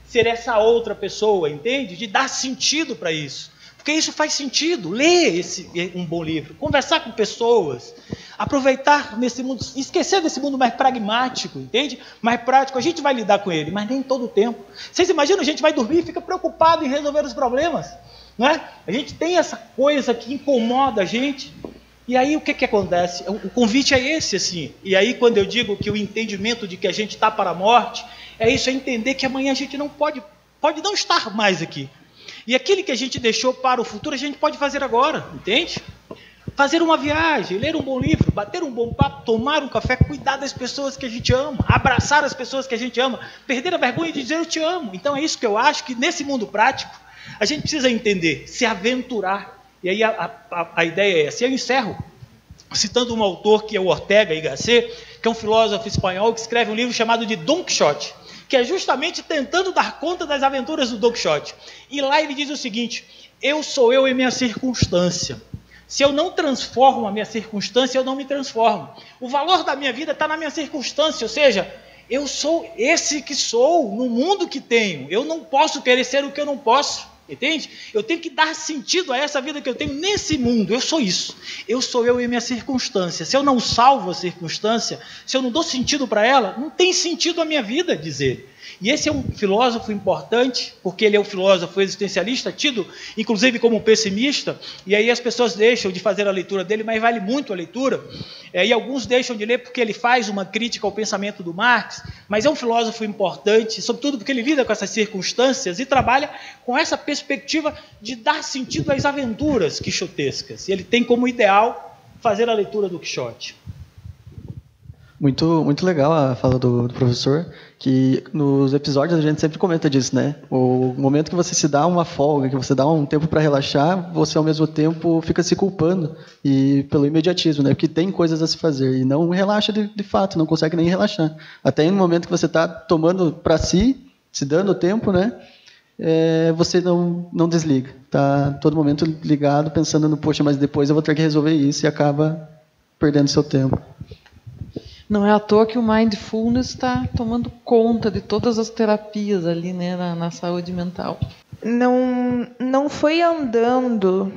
ser essa outra pessoa, entende? De dar sentido para isso. Porque isso faz sentido. Ler esse, um bom livro, conversar com pessoas, aproveitar nesse mundo, esquecer desse mundo mais pragmático, entende? Mais prático. A gente vai lidar com ele, mas nem todo o tempo. Vocês imaginam, a gente vai dormir e fica preocupado em resolver os problemas. Não é? A gente tem essa coisa que incomoda a gente. E aí o que, que acontece? O convite é esse, assim. E aí quando eu digo que o entendimento de que a gente está para a morte, é isso, é entender que amanhã a gente não pode, pode não estar mais aqui. E aquele que a gente deixou para o futuro, a gente pode fazer agora, entende? Fazer uma viagem, ler um bom livro, bater um bom papo, tomar um café, cuidar das pessoas que a gente ama, abraçar as pessoas que a gente ama, perder a vergonha de dizer eu te amo. Então é isso que eu acho que nesse mundo prático a gente precisa entender, se aventurar. E aí a, a, a ideia é essa. E eu encerro citando um autor que é o Ortega y Gasset, que é um filósofo espanhol que escreve um livro chamado de Don Quixote que é justamente tentando dar conta das aventuras do Don Quixote. E lá ele diz o seguinte: Eu sou eu e minha circunstância. Se eu não transformo a minha circunstância, eu não me transformo. O valor da minha vida está na minha circunstância, ou seja, eu sou esse que sou no mundo que tenho. Eu não posso querer ser o que eu não posso. Entende? Eu tenho que dar sentido a essa vida que eu tenho nesse mundo. Eu sou isso. Eu sou eu e minha circunstância. Se eu não salvo a circunstância, se eu não dou sentido para ela, não tem sentido a minha vida, dizer. E esse é um filósofo importante, porque ele é um filósofo existencialista, tido inclusive como pessimista, e aí as pessoas deixam de fazer a leitura dele, mas vale muito a leitura. É, e alguns deixam de ler porque ele faz uma crítica ao pensamento do Marx, mas é um filósofo importante, sobretudo porque ele lida com essas circunstâncias e trabalha com essa perspectiva de dar sentido às aventuras quixotescas. Ele tem como ideal fazer a leitura do Quixote. Muito, muito legal a fala do, do, professor, que nos episódios a gente sempre comenta disso, né? O momento que você se dá uma folga, que você dá um tempo para relaxar, você ao mesmo tempo fica se culpando e pelo imediatismo, né? Porque tem coisas a se fazer e não relaxa de, de fato, não consegue nem relaxar. Até no momento que você está tomando para si, se dando tempo, né? É, você não, não desliga. Tá todo momento ligado, pensando no, poxa, mas depois eu vou ter que resolver isso e acaba perdendo seu tempo. Não é à toa que o mindfulness está tomando conta de todas as terapias ali, né, na, na saúde mental. Não, não foi andando.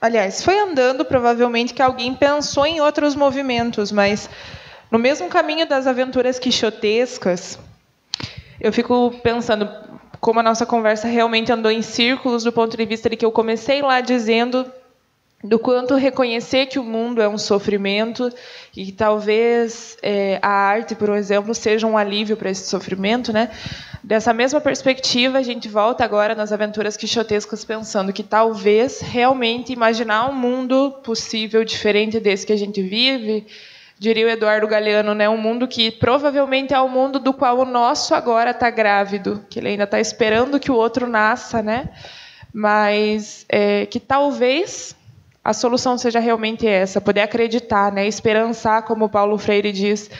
Aliás, foi andando provavelmente que alguém pensou em outros movimentos, mas no mesmo caminho das aventuras quixotescas, eu fico pensando como a nossa conversa realmente andou em círculos do ponto de vista de que eu comecei lá dizendo do quanto reconhecer que o mundo é um sofrimento e talvez é, a arte, por exemplo, seja um alívio para esse sofrimento, né? Dessa mesma perspectiva, a gente volta agora nas aventuras quixotescas pensando que talvez realmente imaginar um mundo possível diferente desse que a gente vive, diria o Eduardo Galeano, né? Um mundo que provavelmente é o mundo do qual o nosso agora está grávido, que ele ainda está esperando que o outro nasça, né? Mas é, que talvez a solução seja realmente essa, poder acreditar, né, esperançar, como Paulo Freire diz,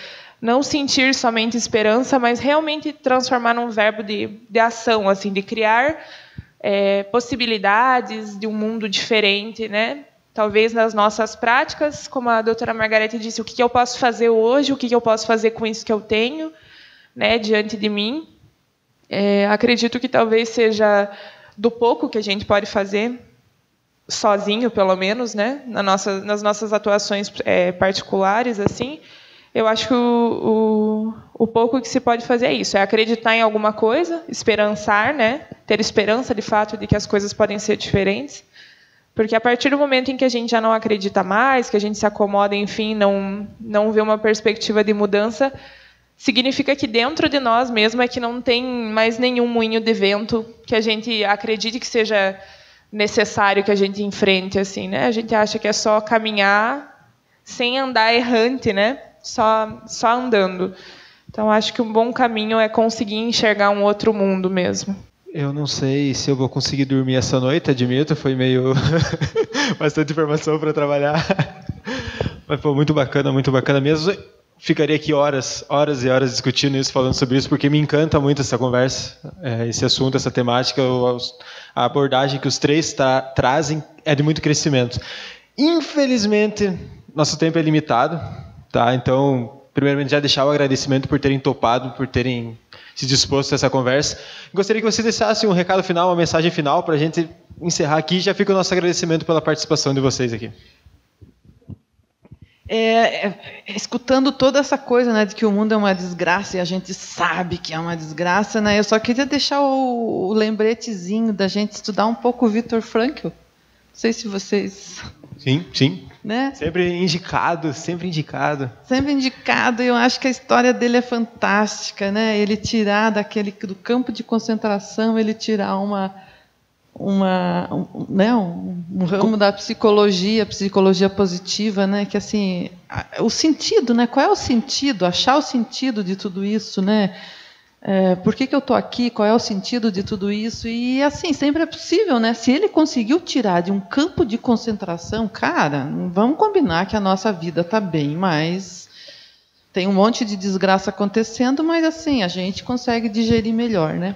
não sentir somente esperança, mas realmente transformar num verbo de, de ação, assim, de criar é, possibilidades de um mundo diferente, né? Talvez nas nossas práticas, como a doutora Margarete disse, o que eu posso fazer hoje, o que eu posso fazer com isso que eu tenho, né, diante de mim. É, acredito que talvez seja do pouco que a gente pode fazer, sozinho, pelo menos, né, na nossa, nas nossas atuações é, particulares, assim, eu acho que o, o, o, pouco que se pode fazer é isso, é acreditar em alguma coisa, esperançar, né, ter esperança de fato de que as coisas podem ser diferentes, porque a partir do momento em que a gente já não acredita mais, que a gente se acomoda, enfim, não não vê uma perspectiva de mudança, significa que dentro de nós mesmo é que não tem mais nenhum moinho de vento que a gente acredite que seja necessário que a gente enfrente assim, né? A gente acha que é só caminhar sem andar errante, né? Só só andando. Então acho que um bom caminho é conseguir enxergar um outro mundo mesmo. Eu não sei se eu vou conseguir dormir essa noite, admito, foi meio bastante informação para trabalhar. Mas foi muito bacana, muito bacana mesmo ficaria aqui horas, horas e horas discutindo isso, falando sobre isso, porque me encanta muito essa conversa, é, esse assunto, essa temática, a abordagem que os três tra trazem é de muito crescimento. Infelizmente, nosso tempo é limitado, tá? Então, primeiramente, já deixar o agradecimento por terem topado, por terem se disposto a essa conversa. Gostaria que você deixasse um recado final, uma mensagem final para a gente encerrar aqui. Já fica o nosso agradecimento pela participação de vocês aqui. É, é, escutando toda essa coisa né, de que o mundo é uma desgraça e a gente sabe que é uma desgraça, né, eu só queria deixar o, o lembretezinho da gente estudar um pouco o Viktor Frankl. Não sei se vocês. Sim, sim. Né? Sempre indicado, sempre indicado. Sempre indicado, e eu acho que a história dele é fantástica, né? Ele tirar daquele do campo de concentração, ele tirar uma uma um, né, um, um ramo da psicologia, psicologia positiva, né, que assim, o sentido, né, qual é o sentido, achar o sentido de tudo isso, né, é, por que, que eu estou aqui, qual é o sentido de tudo isso, e assim, sempre é possível, né, se ele conseguiu tirar de um campo de concentração, cara, vamos combinar que a nossa vida está bem, mas tem um monte de desgraça acontecendo, mas assim, a gente consegue digerir melhor, né,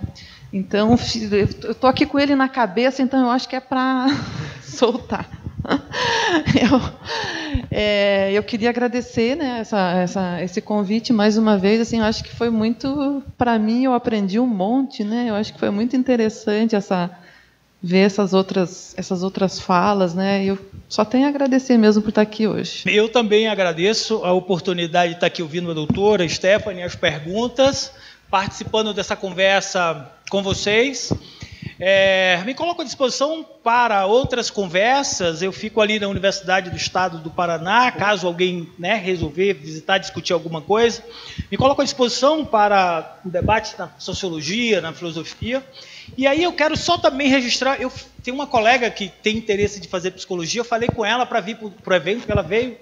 então, eu estou aqui com ele na cabeça, então eu acho que é para soltar. Eu, é, eu, queria agradecer né, essa, essa, esse convite mais uma vez. Assim, eu acho que foi muito, para mim, eu aprendi um monte. Né, eu acho que foi muito interessante essa, ver essas outras, essas outras falas. Né, eu só tenho a agradecer mesmo por estar aqui hoje. Eu também agradeço a oportunidade de estar aqui ouvindo a doutora Stephanie, as perguntas participando dessa conversa com vocês. É, me coloco à disposição para outras conversas. Eu fico ali na Universidade do Estado do Paraná, caso alguém né, resolver visitar, discutir alguma coisa. Me coloco à disposição para um debate na sociologia, na filosofia. E aí eu quero só também registrar. Eu tenho uma colega que tem interesse de fazer psicologia. Eu falei com ela para vir para o evento, ela veio.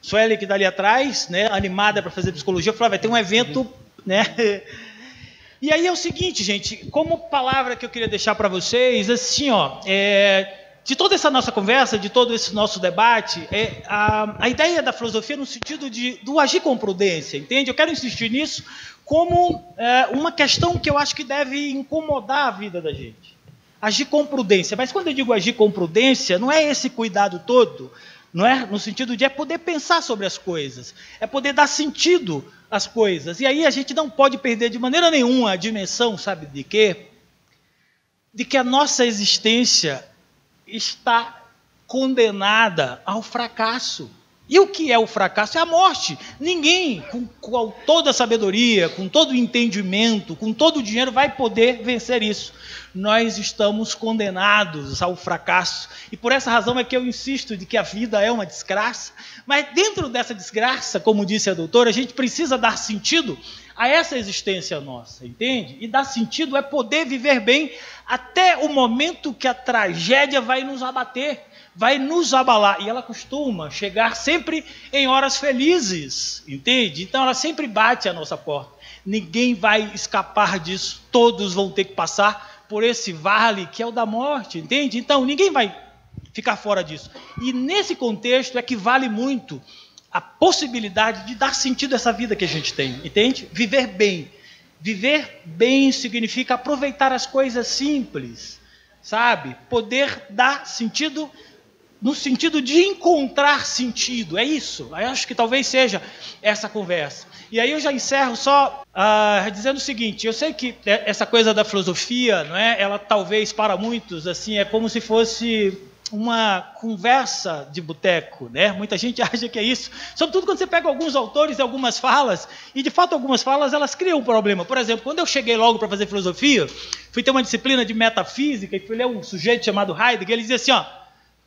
Sueli, que está ali atrás, né, animada para fazer psicologia. Eu falei, vai ter um evento né, e aí é o seguinte, gente, como palavra que eu queria deixar para vocês, assim, ó, é, de toda essa nossa conversa, de todo esse nosso debate, é, a, a ideia da filosofia no sentido de do agir com prudência, entende? Eu quero insistir nisso como é, uma questão que eu acho que deve incomodar a vida da gente. Agir com prudência. Mas quando eu digo agir com prudência, não é esse cuidado todo, não é no sentido de é poder pensar sobre as coisas, é poder dar sentido as coisas. E aí a gente não pode perder de maneira nenhuma a dimensão, sabe de quê? De que a nossa existência está condenada ao fracasso. E o que é o fracasso? É a morte. Ninguém, com, com, toda a sabedoria, com todo o entendimento, com todo o dinheiro, vai poder vencer isso. Nós estamos condenados ao fracasso. E por essa razão é que eu insisto de que a vida é uma desgraça. Mas dentro dessa desgraça, como disse a doutora, a gente precisa dar sentido a essa existência nossa, entende? E dar sentido é poder viver bem até o momento que a tragédia vai nos abater vai nos abalar. E ela costuma chegar sempre em horas felizes, entende? Então ela sempre bate a nossa porta. Ninguém vai escapar disso. Todos vão ter que passar por esse vale que é o da morte, entende? Então ninguém vai ficar fora disso. E nesse contexto é que vale muito a possibilidade de dar sentido a essa vida que a gente tem, entende? Viver bem. Viver bem significa aproveitar as coisas simples, sabe? Poder dar sentido no sentido de encontrar sentido. É isso. Eu acho que talvez seja essa conversa. E aí eu já encerro só uh, dizendo o seguinte: eu sei que essa coisa da filosofia, não é? Ela talvez para muitos assim é como se fosse uma conversa de boteco, né? Muita gente acha que é isso. Sobretudo quando você pega alguns autores e algumas falas, e de fato algumas falas elas criam um problema. Por exemplo, quando eu cheguei logo para fazer filosofia, fui ter uma disciplina de metafísica e fui ler um sujeito chamado Heidegger, ele dizia assim, ó,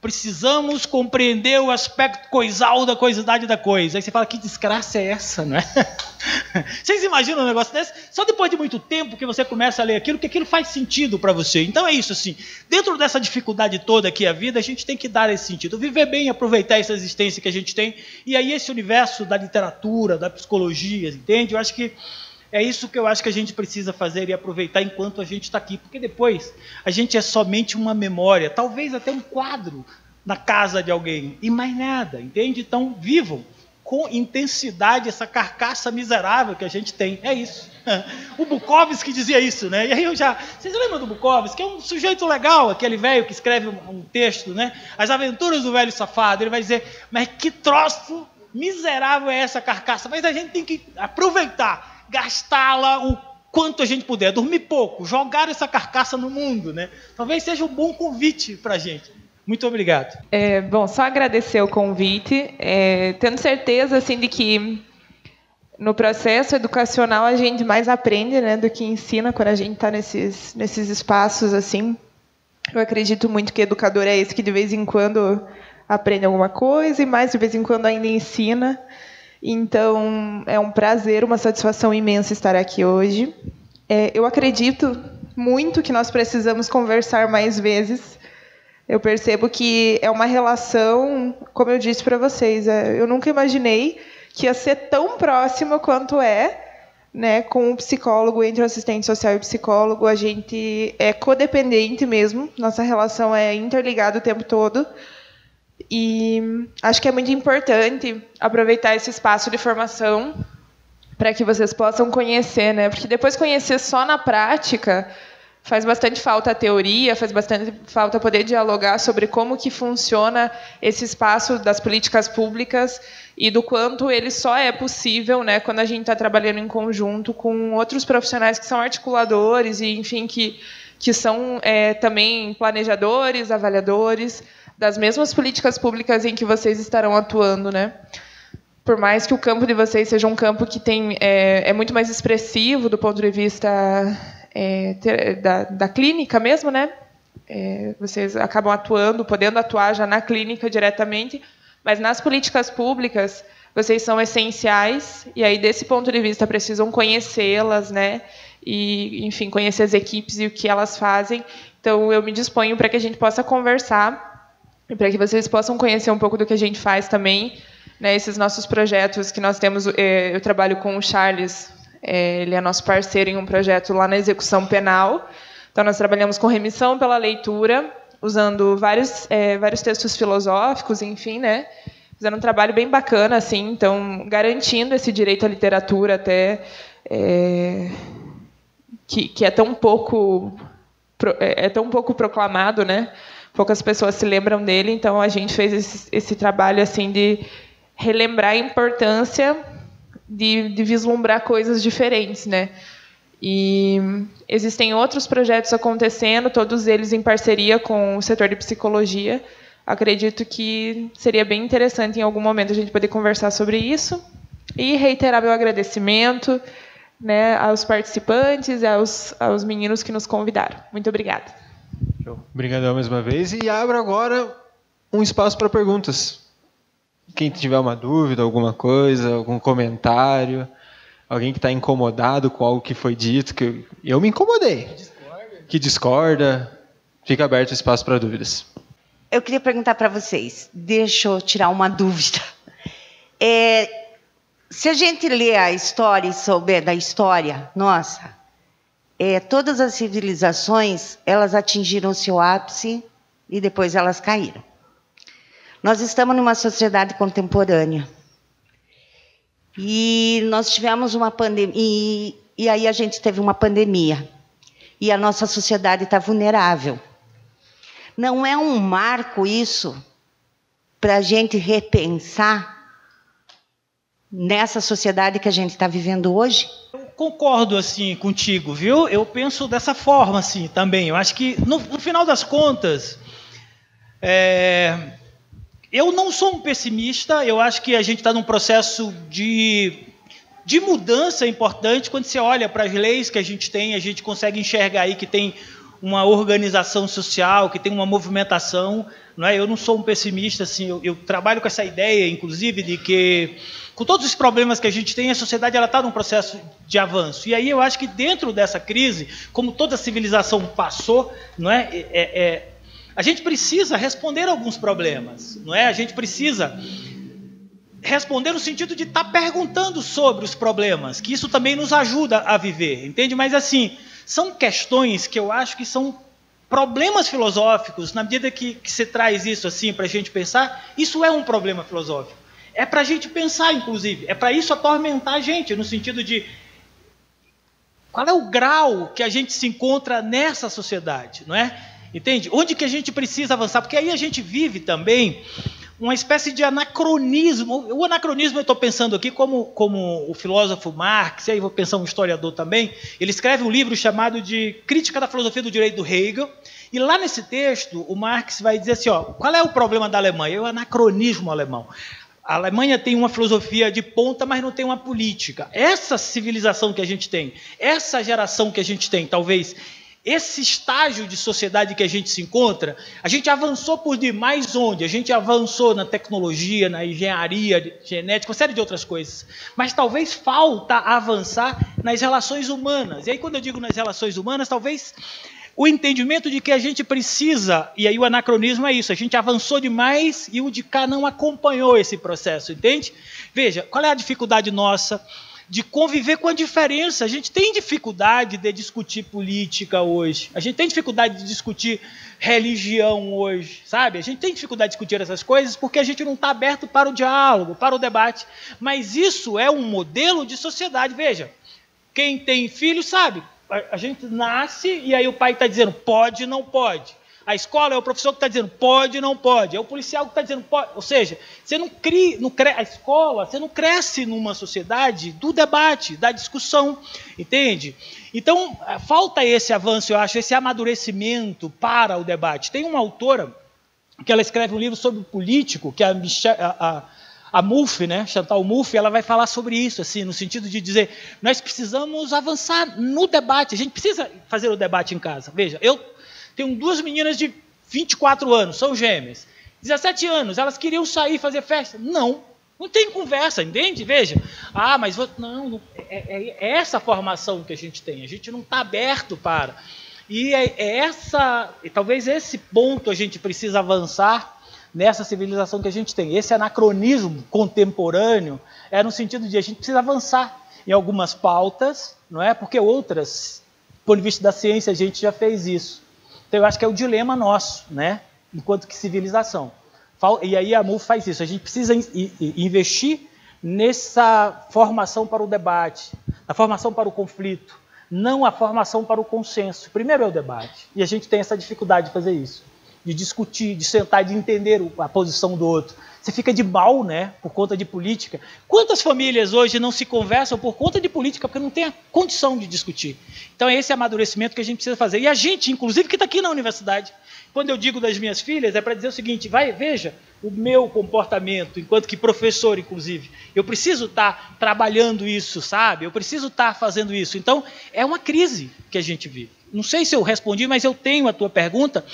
precisamos compreender o aspecto coisal da coisidade da coisa. Aí você fala, que desgraça é essa, não é? Vocês imaginam um negócio desse? Só depois de muito tempo que você começa a ler aquilo, que aquilo faz sentido para você. Então é isso, assim. Dentro dessa dificuldade toda que é a vida, a gente tem que dar esse sentido. Viver bem, aproveitar essa existência que a gente tem. E aí esse universo da literatura, da psicologia, entende? Eu acho que é isso que eu acho que a gente precisa fazer e aproveitar enquanto a gente está aqui, porque depois a gente é somente uma memória, talvez até um quadro na casa de alguém e mais nada, entende? Então vivam com intensidade essa carcaça miserável que a gente tem. É isso. O Bukowski dizia isso, né? E aí eu já. Vocês lembram do Bukowski? Que é um sujeito legal, aquele velho que escreve um texto, né? As aventuras do velho safado. Ele vai dizer, mas que troço miserável é essa carcaça? Mas a gente tem que aproveitar gastá-la o quanto a gente puder, dormir pouco, jogar essa carcaça no mundo, né? Talvez seja um bom convite para a gente. Muito obrigado. É, bom, só agradecer o convite, é, tendo certeza assim de que no processo educacional a gente mais aprende, né, do que ensina quando a gente está nesses nesses espaços assim. Eu acredito muito que educador é esse que de vez em quando aprende alguma coisa e mais de vez em quando ainda ensina. Então, é um prazer, uma satisfação imensa estar aqui hoje. É, eu acredito muito que nós precisamos conversar mais vezes. Eu percebo que é uma relação, como eu disse para vocês, é, eu nunca imaginei que ia ser tão próxima quanto é, né, com o psicólogo, entre o assistente social e o psicólogo, a gente é codependente mesmo, nossa relação é interligada o tempo todo. E acho que é muito importante aproveitar esse espaço de formação para que vocês possam conhecer, né? Porque depois conhecer só na prática faz bastante falta a teoria, faz bastante falta poder dialogar sobre como que funciona esse espaço das políticas públicas e do quanto ele só é possível, né, quando a gente está trabalhando em conjunto com outros profissionais que são articuladores e, enfim, que que são é, também planejadores, avaliadores das mesmas políticas públicas em que vocês estarão atuando, né? Por mais que o campo de vocês seja um campo que tem é, é muito mais expressivo do ponto de vista é, ter, da, da, clínica mesmo, né? É, vocês acabam atuando, podendo atuar já na clínica diretamente, mas nas políticas públicas vocês são essenciais e aí desse ponto de vista precisam conhecê-las, né? E enfim conhecer as equipes e o que elas fazem. Então eu me disponho para que a gente possa conversar para que vocês possam conhecer um pouco do que a gente faz também, né, esses nossos projetos que nós temos. É, eu trabalho com o Charles, é, ele é nosso parceiro em um projeto lá na execução penal. Então, nós trabalhamos com remissão pela leitura, usando vários, é, vários textos filosóficos, enfim, né? Fazendo um trabalho bem bacana, assim, então, garantindo esse direito à literatura até. É, que, que é tão pouco é tão pouco proclamado, né? Poucas pessoas se lembram dele, então a gente fez esse, esse trabalho assim de relembrar a importância de, de, vislumbrar coisas diferentes, né? E existem outros projetos acontecendo, todos eles em parceria com o setor de psicologia. Acredito que seria bem interessante em algum momento a gente poder conversar sobre isso e reiterar meu agradecimento né, aos participantes aos, aos meninos que nos convidaram. Muito obrigada. Obrigadão mais uma vez. E abro agora um espaço para perguntas. Quem tiver uma dúvida, alguma coisa, algum comentário, alguém que está incomodado com algo que foi dito, que eu me incomodei. Que discorda. Que discorda. Fica aberto o espaço para dúvidas. Eu queria perguntar para vocês, deixa eu tirar uma dúvida. É, se a gente lê a história e souber da história, nossa, é, todas as civilizações elas atingiram seu ápice e depois elas caíram. Nós estamos numa sociedade contemporânea e nós tivemos uma pandemia e, e aí a gente teve uma pandemia e a nossa sociedade está vulnerável. Não é um marco isso para a gente repensar nessa sociedade que a gente está vivendo hoje? Concordo assim contigo, viu? Eu penso dessa forma assim também. Eu acho que no, no final das contas, é, eu não sou um pessimista. Eu acho que a gente está num processo de de mudança importante quando você olha para as leis que a gente tem, a gente consegue enxergar aí que tem uma organização social, que tem uma movimentação. Não é? Eu não sou um pessimista, assim, eu, eu trabalho com essa ideia, inclusive, de que com todos os problemas que a gente tem, a sociedade ela está num processo de avanço. E aí eu acho que dentro dessa crise, como toda civilização passou, não é, é, é a gente precisa responder alguns problemas, não é? A gente precisa responder no sentido de estar tá perguntando sobre os problemas, que isso também nos ajuda a viver, entende? Mas assim, são questões que eu acho que são problemas filosóficos, na medida que, que você traz isso assim para a gente pensar, isso é um problema filosófico. É para a gente pensar, inclusive, é para isso atormentar a gente, no sentido de qual é o grau que a gente se encontra nessa sociedade, não é? Entende? Onde que a gente precisa avançar? Porque aí a gente vive também uma espécie de anacronismo. O anacronismo eu estou pensando aqui como, como o filósofo Marx, e aí vou pensar um historiador também, ele escreve um livro chamado de Crítica da Filosofia do Direito do Hegel, e lá nesse texto o Marx vai dizer assim, ó, qual é o problema da Alemanha? É o anacronismo alemão. A Alemanha tem uma filosofia de ponta, mas não tem uma política. Essa civilização que a gente tem, essa geração que a gente tem, talvez esse estágio de sociedade que a gente se encontra, a gente avançou por demais onde? A gente avançou na tecnologia, na engenharia genética, uma série de outras coisas. Mas talvez falta avançar nas relações humanas. E aí, quando eu digo nas relações humanas, talvez o entendimento de que a gente precisa, e aí o anacronismo é isso, a gente avançou demais e o de cá não acompanhou esse processo, entende? Veja, qual é a dificuldade nossa? De conviver com a diferença. A gente tem dificuldade de discutir política hoje. A gente tem dificuldade de discutir religião hoje, sabe? A gente tem dificuldade de discutir essas coisas porque a gente não está aberto para o diálogo, para o debate. Mas isso é um modelo de sociedade. Veja, quem tem filho sabe. A gente nasce e aí o pai está dizendo pode, não pode. A escola é o professor que está dizendo pode, não pode. É o policial que está dizendo pode. Ou seja, você não cria, não cre... a escola, você não cresce numa sociedade do debate, da discussão, entende? Então, eh, falta esse avanço, eu acho, esse amadurecimento para o debate. Tem uma autora que ela escreve um livro sobre político, que é a, Michelle, a, a a né, Chantal MUF, ela vai falar sobre isso, assim, no sentido de dizer, nós precisamos avançar no debate, a gente precisa fazer o debate em casa. Veja, eu tenho duas meninas de 24 anos, são gêmeas. 17 anos, elas queriam sair fazer festa. Não, não tem conversa, entende? Veja. Ah, mas não, não é, é, é, essa formação que a gente tem. A gente não está aberto para. E é, é essa, e talvez esse ponto a gente precisa avançar nessa civilização que a gente tem. Esse anacronismo contemporâneo é no sentido de a gente precisa avançar em algumas pautas, não é? Porque outras, do ponto de vista da ciência, a gente já fez isso. Então eu acho que é o dilema nosso, né? Enquanto que civilização. E aí a MUF faz isso. A gente precisa investir nessa formação para o debate, na formação para o conflito, não a formação para o consenso. Primeiro é o debate. E a gente tem essa dificuldade de fazer isso, de discutir, de sentar, de entender a posição do outro. Você fica de mal, né, por conta de política. Quantas famílias hoje não se conversam por conta de política porque não tem a condição de discutir? Então é esse amadurecimento que a gente precisa fazer. E a gente, inclusive, que está aqui na universidade, quando eu digo das minhas filhas, é para dizer o seguinte: vai, veja o meu comportamento, enquanto que professor, inclusive. Eu preciso estar tá trabalhando isso, sabe? Eu preciso estar tá fazendo isso. Então, é uma crise que a gente vive. Não sei se eu respondi, mas eu tenho a tua pergunta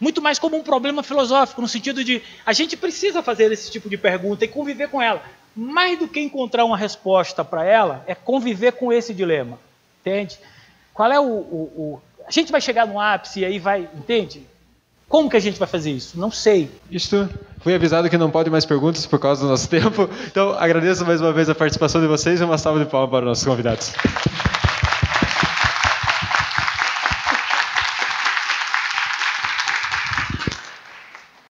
muito mais como um problema filosófico, no sentido de a gente precisa fazer esse tipo de pergunta e conviver com ela. Mais do que encontrar uma resposta para ela, é conviver com esse dilema. Entende? Qual é o, o, o, A gente vai chegar no ápice e aí vai. Entende? Como que a gente vai fazer isso? Não sei. Isto. Fui avisado que não pode mais perguntas por causa do nosso tempo. Então, agradeço mais uma vez a participação de vocês e uma salva de palmas para os nossos convidados.